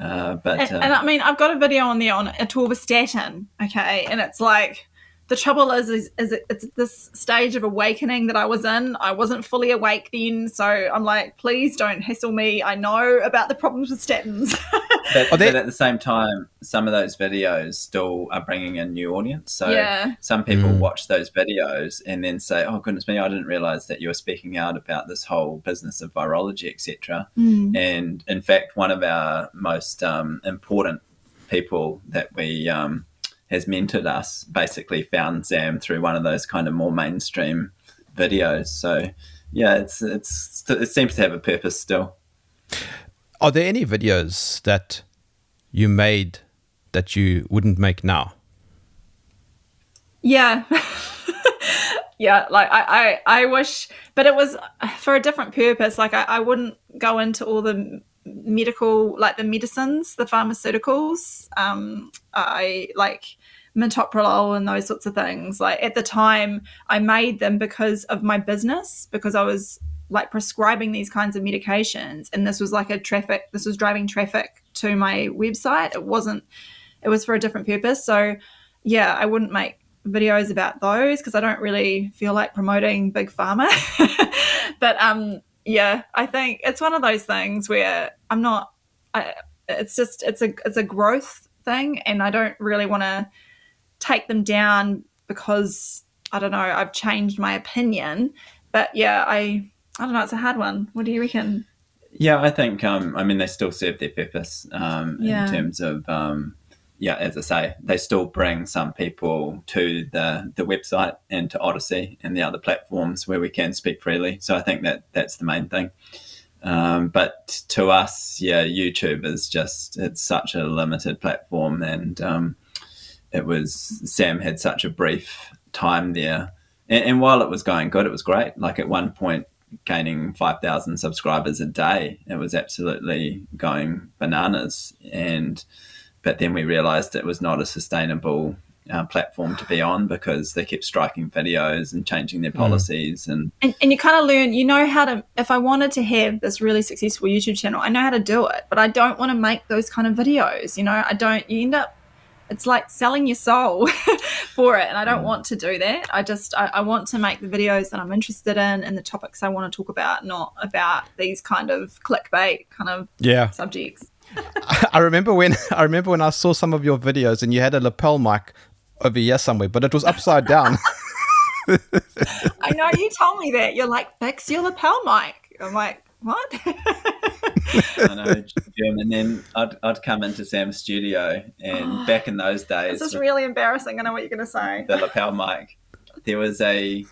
uh, but And, uh, and I mean, I've got a video on there on atorvastatin, okay, and it's like the trouble is, is, is it, it's this stage of awakening that I was in. I wasn't fully awake then, so I'm like, please don't hassle me. I know about the problems with statins. But, Are they- but at the same time, some of those videos still are bringing in new audience. So Yeah. some people Mm. watch those videos and then say, "Oh goodness me, I didn't realize that you were speaking out about this whole business of virology, etc." And in fact, one of our most um, important people that we um, has mentored us basically found Sam through one of those kind of more mainstream videos. So yeah, it's it's it seems to have a purpose still. Are there any videos that you made that you wouldn't make now? Yeah. yeah, like I, I, I wish, but it was for a different purpose. Like I, I wouldn't go into all the medical, like the medicines, the pharmaceuticals. Um, I like metoprolol and those sorts of things. Like at the time, I made them because of my business, because I was like prescribing these kinds of medications, and this was like a traffic. This was driving traffic to my website. It wasn't. It was for a different purpose. So yeah, I wouldn't make videos about those because I don't really feel like promoting big pharma. but um, yeah, I think it's one of those things where I'm not. I, it's just it's a it's a growth thing, and I don't really want to take them down because I don't know I've changed my opinion. But yeah, I I don't know. It's a hard one. What do you reckon? Yeah, I think um, I mean they still serve their purpose um, Yeah. in terms of um, yeah, as I say, they still bring some people to the the website and to Odysee and the other platforms where we can speak freely. So I think that that's the main thing. Um, but to us, yeah, YouTube is just it's such a limited platform, and um, it was Sam had such a brief time there, and, and while it was going good, it was great. Like at one point, gaining 5,000 subscribers a day. It was absolutely going bananas. And, but then we realized it was not a sustainable uh, platform to be on because they kept striking videos and changing their policies. And and, and you kind of learn you know how to if i wanted to have this really successful youtube channel i know how to do it but i don't want to make those kind of videos you know i don't you end up it's like selling your soul for it and i don't want to do that i just I, I want to make the videos that i'm interested in and the topics i want to talk about not about these kind of clickbait kind of Yeah. subjects I remember when I remember when I saw some of your videos and you had a lapel mic over here somewhere, but it was upside down. i know you told me that. You're like fix your lapel mic. I'm like what? I know, Jim, and then I'd, I'd come into Sam's studio, and back in those days, this is really embarrassing. I know what you're going to say. the lapel mic, there was a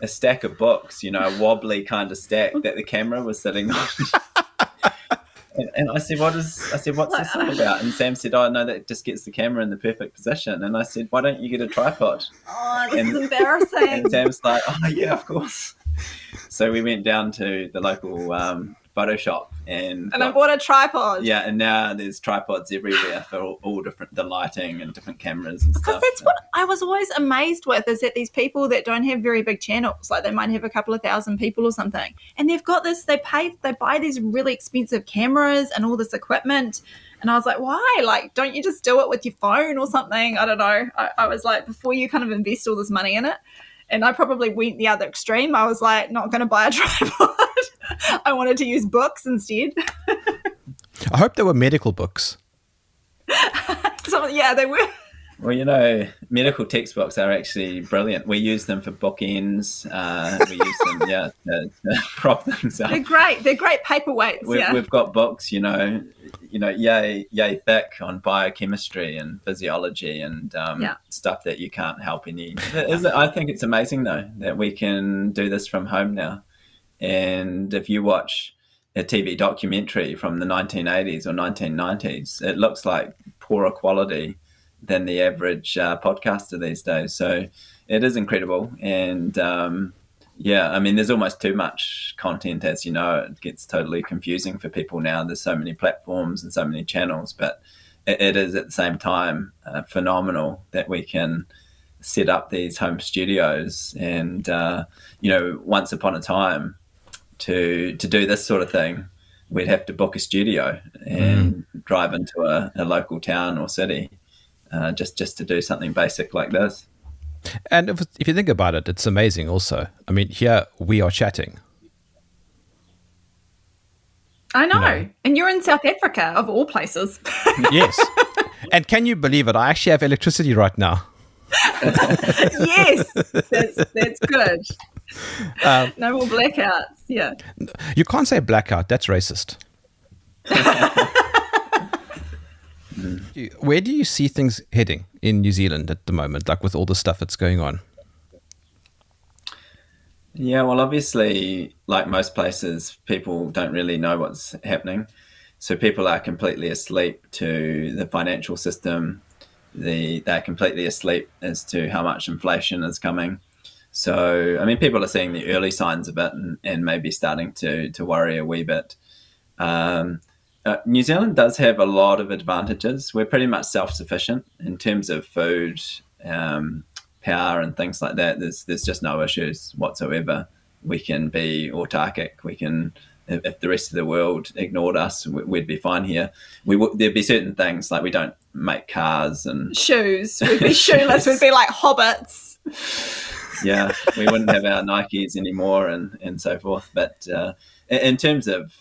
a stack of books, you know, a wobbly kind of stack that the camera was sitting on. And, and I said, "What is?" I said, "What's this all about?" And Sam said, "Oh no, that just gets the camera in the perfect position." And I said, "Why don't you get a tripod?" Oh, this And- is embarrassing. And Sam's like, "Oh yeah, of course." So we went down to the local um, photo shop and, and I bought a tripod. yeah, and now there's tripods everywhere for all, all different the lighting and different cameras and stuff. Because stuff. that's what I was always amazed with is that these people that don't have very big channels, like they might have a couple of thousand people or something, and they've got this, they pay, they buy these really expensive cameras and all this equipment. And I was like, why? Like, don't you just do it with your phone or something? I don't know. I, I was like, before you kind of invest all this money in it. And I probably went the other extreme. I was like, not going to buy a tripod. I wanted to use books instead. I hope there were medical books. so, yeah, they were. Well, you know, medical textbooks are actually brilliant. We use them for bookends. Uh, we use them, yeah, to, to prop things up. They're great. They're great paperweights. We've, yeah. we've got books, you know, you know, yay, yay thick on biochemistry and physiology and um, Yeah. stuff that you can't help any. Is it- I think it's amazing though that we can do this from home now. And if you watch a TV documentary from the 1980s or 1990s, it looks like poorer quality than the average uh, podcaster these days. So it is incredible. And um, yeah, I mean, there's almost too much content, as you know. It gets totally confusing for people now. There's so many platforms and so many channels, but it, it is at the same time uh, phenomenal that we can set up these home studios. And uh, you know, once upon a time, to to do this sort of thing, we'd have to book a studio and drive into a, a local town or city uh, just just to do something basic like this. And if, if you think about it, it's amazing also. I mean, here we are chatting. I know. know. And you're in South Africa, of all places. Yes. and can you believe it? I actually have electricity right now. yes, that's, that's good. Um, no more blackouts. Yeah. You can't say blackout, that's racist. Where do you see things heading in New Zealand at the moment, like with all the stuff that's going on? Yeah, well, obviously, like most places, people don't really know what's happening. So people are completely asleep to the financial system. The they're completely asleep as to how much inflation is coming. So I mean, people are seeing the early signs of it and, and maybe starting to to worry a wee bit. Um, uh, New Zealand does have a lot of advantages. We're pretty much self sufficient in terms of food, um, power, and things like that. There's there's just no issues whatsoever. We can be autarkic. We can, if, if the rest of the world ignored us, we- we'd be fine here. We would there'd be certain things like we don't make cars and Shoes. We'd be shoeless. We'd be like hobbits. yeah, we wouldn't have our Nikes anymore and, and so forth. But uh, in, terms of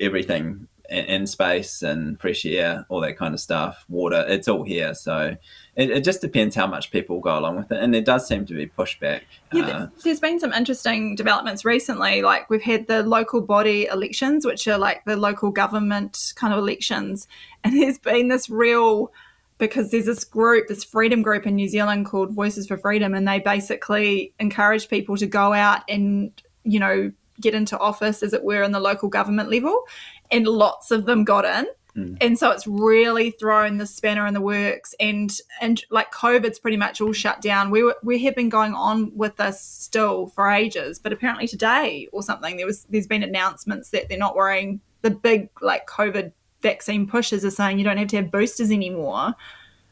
everything in, in space and fresh air, all that kind of stuff, water, it's all here. So it, it just depends how much people go along with it. And there does seem to be pushback. Yeah, Uh, there's been some interesting developments recently. Like we've had the local body elections, which are like the local government kind of elections, and there's been this real because there's this group, this freedom group in New Zealand called Voices for Freedom, and they basically encourage people to go out and you know get into office, as it were, in the local government level, and lots of them got in. Hmm. And so it's really thrown the spanner in the works and and like covid's pretty much all shut down. We were, we have been going on with this still for ages but apparently today or something there was there's been announcements that they're not worrying the big like covid vaccine pushes are saying you don't have to have boosters anymore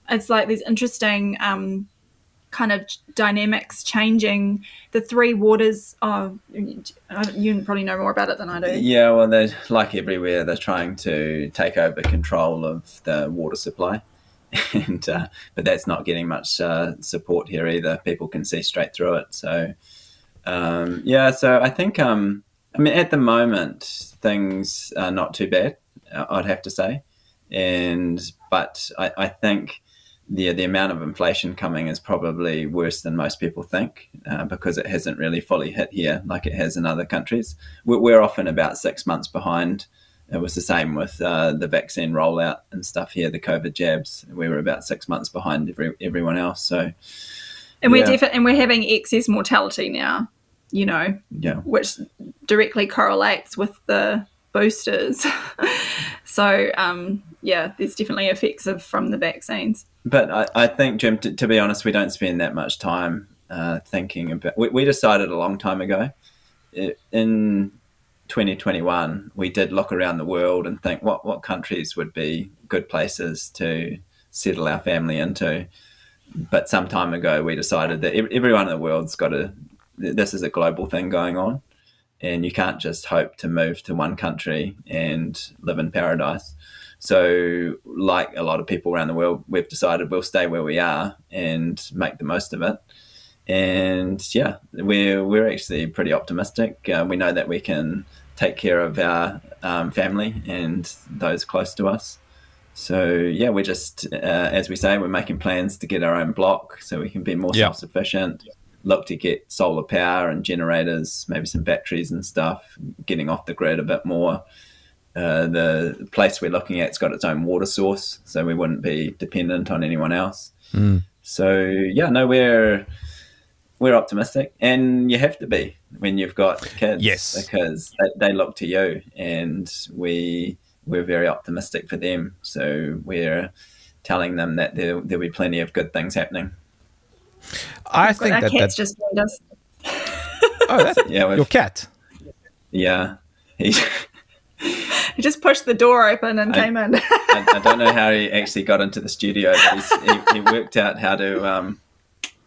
it's like these interesting um kind of dynamics changing the three waters oh you probably know more about it than i do Yeah, well, they're like everywhere. They're trying to take over control of the water supply, and uh, but that's not getting much uh, support here either. People can see straight through it. So, um, yeah. So I think, um, I mean, at the moment, things are not too bad. I'd have to say, and but I, I think the the amount of inflation coming is probably worse than most people think uh, because it hasn't really fully hit here like it has in other countries. We're, we're often about six months behind. It was the same with uh, the vaccine rollout and stuff here, the COVID jabs. We were about six months behind every, everyone else. So, and we're Yeah. defi- and we're having excess mortality now you know yeah. which directly correlates with the boosters. so um, yeah, there's definitely effects of from the vaccines. But I, I think, Jim, to, to, be honest, we don't spend that much time uh, thinking about. We, we decided a long time ago. In 2021, we did look around the world and think what what countries would be good places to settle our family into. But some time ago, we decided that everyone in the world's got a. This is a global thing going on, and you can't just hope to move to one country and live in paradise. So, like a lot of people around the world, we've decided we'll stay where we are and make the most of it. And yeah, we're we're actually pretty optimistic. Uh, we know that we can take care of our um, family and those close to us. So yeah, we're just uh, as we say, we're making plans to get our own block so we can be more self sufficient. Look to get solar power and generators, maybe some batteries and stuff, getting off the grid a bit more uh, the place we're looking at's got its own water source, so we wouldn't be dependent on anyone else. Mm. So yeah, no, we're we're optimistic, and you have to be when you've got kids, yes, because they, they look to you, and we we're very optimistic for them. So we're telling them that there there'll be plenty of good things happening. I think that cat's just joined us. oh, that's, yeah, your cat. Yeah, he he just pushed the door open and I, came in. I, I, don't know how he actually got into the studio, but he, he, worked out how to um,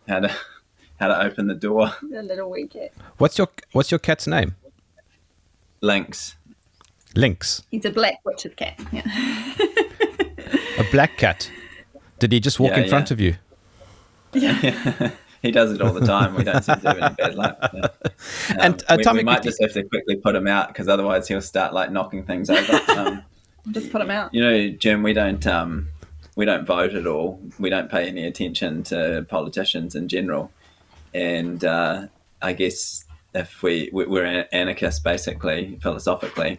how to how to open the door. The little wee cat. What's your What's your cat's name? Lynx. Lynx. He's a black butchered cat. Yeah. a black cat. Did he just walk yeah, in yeah. front of you? Yeah. he does it all the time. We don't seem to have any bad luck. Um, and uh, we, we might just have to quickly put him out because otherwise he'll start like knocking things over. Um, just put him out. You know, Jim, we don't um, we don't vote at all. We don't pay any attention to politicians in general, and uh, I guess if we we're anarchists basically philosophically.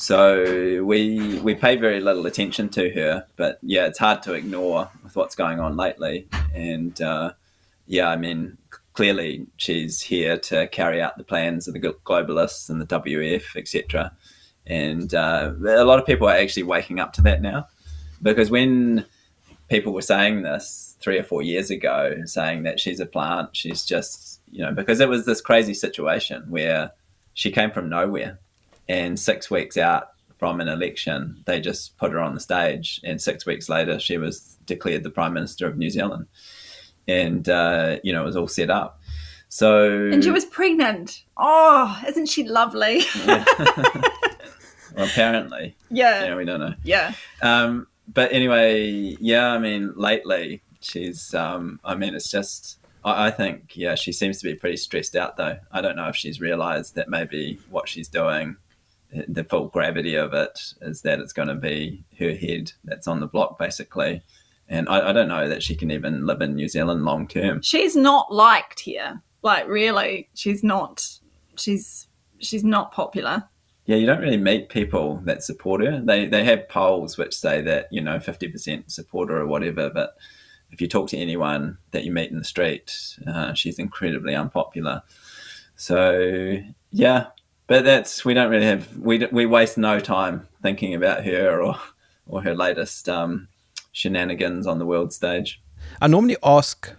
So we we pay very little attention to her, but yeah, it's hard to ignore with what's going on lately. And uh, yeah, I mean, clearly she's here to carry out the plans of the globalists and the WF, etc. And uh, a lot of people are actually waking up to that now, because when people were saying this three or four years ago, saying that she's a plant, she's just you know, because it was this crazy situation where she came from nowhere, and six weeks out from an election, they just put her on the stage, and six weeks later, she was declared the prime minister of New Zealand and uh, you know it was all set up. So and she was pregnant. Oh, isn't she lovely? well, apparently, yeah. Yeah, we don't know. Yeah. Um, but anyway, yeah. I mean, lately she's. Um, I mean, it's just. I, I think yeah, she seems to be pretty stressed out though. I don't know if she's realised that maybe what she's doing the full gravity of it is that it's going to be her head that's on the block basically and I, I don't know that she can even live in New Zealand long term. She's not liked here. Like really, she's not. She's she's not popular. Yeah, you don't really meet people that support her. They they have polls which say that you know fifty percent support her or whatever, but if you talk to anyone that you meet in the street, uh, she's incredibly unpopular. So yeah, but that's we don't really have we we waste no time thinking about her or or her latest um, shenanigans on the world stage. I normally ask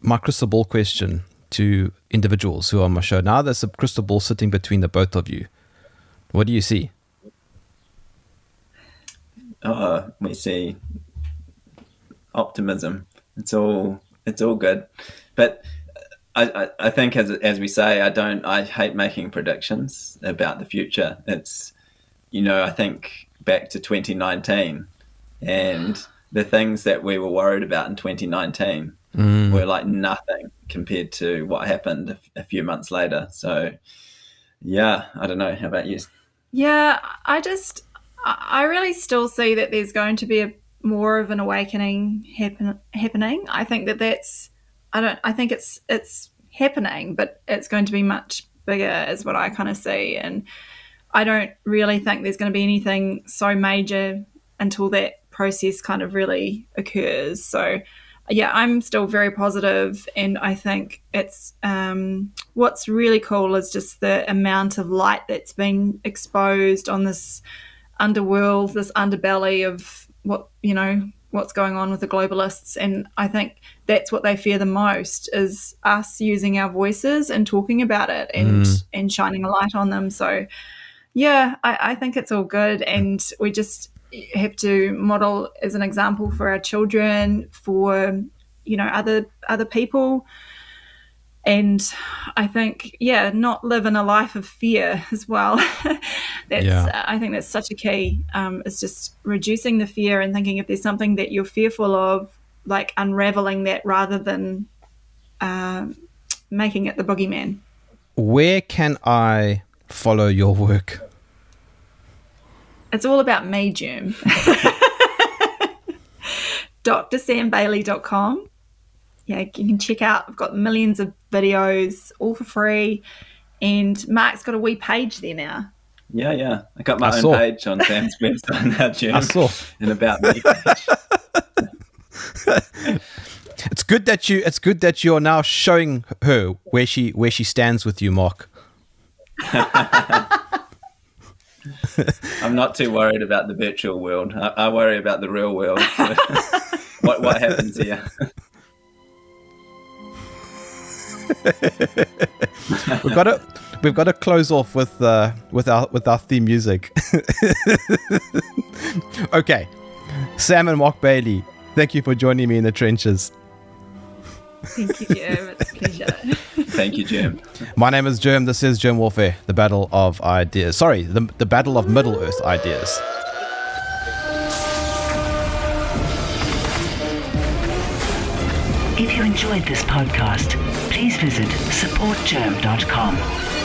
my crystal ball question to individuals who are on my show. Now there's a crystal ball sitting between the both of you. What do you see? Uh, we see optimism. It's all it's all good, but I, I, I think as as we say, I don't. I hate making predictions about the future. It's you know I think back to 2019 and the things that we were worried about in 2019 mm. were like nothing compared to what happened a, a few months later. So, yeah, I don't know. How about you? Yeah, I just, I really still see that there's going to be a more of an awakening happen, happening. I think that that's, I don't, I think it's it's happening, but it's going to be much bigger, is what I kind of see. And I don't really think there's going to be anything so major until that process kind of really occurs. So yeah, I'm still very positive, and I think it's um, what's really cool is just the amount of light that's been exposed on this underworld, this underbelly of what you know what's going on with the globalists, and I think that's what they fear the most is us using our voices and talking about it and Mm. and shining a light on them. So, yeah, I, I think it's all good, and we just have to model as an example for our children, for you know other other people, and I think yeah, not living a life of fear as well. that's Yeah. I think that's such a key. Um, is just reducing the fear and thinking if there's something that you're fearful of, like unraveling that rather than um, making it the boogeyman. Where can I follow your work? It's all about me, Jim. DrSamBailey.com. Yeah, you can check out. I've got millions of videos all for free. And Mark's got a wee page there now. Yeah, yeah. I got my I own saw. page on Sam's website now, Jim. I saw. And about me page. It's good that you. It's good that you're now showing her where she where she stands with you, Mark. I'm not too worried about the virtual world. I, I worry about the real world. what what happens here? We've got to we've got to close off with uh, with our with our theme music. okay, Sam and Mark Bailey, thank you for joining me in the trenches. Thank you, Jim. It's a pleasure. Thank you, Jim. My name is Germ. This is Germ Warfare, the battle of ideas. Sorry, the the battle of Middle Earth ideas. If you enjoyed this podcast, please visit supportgerm.com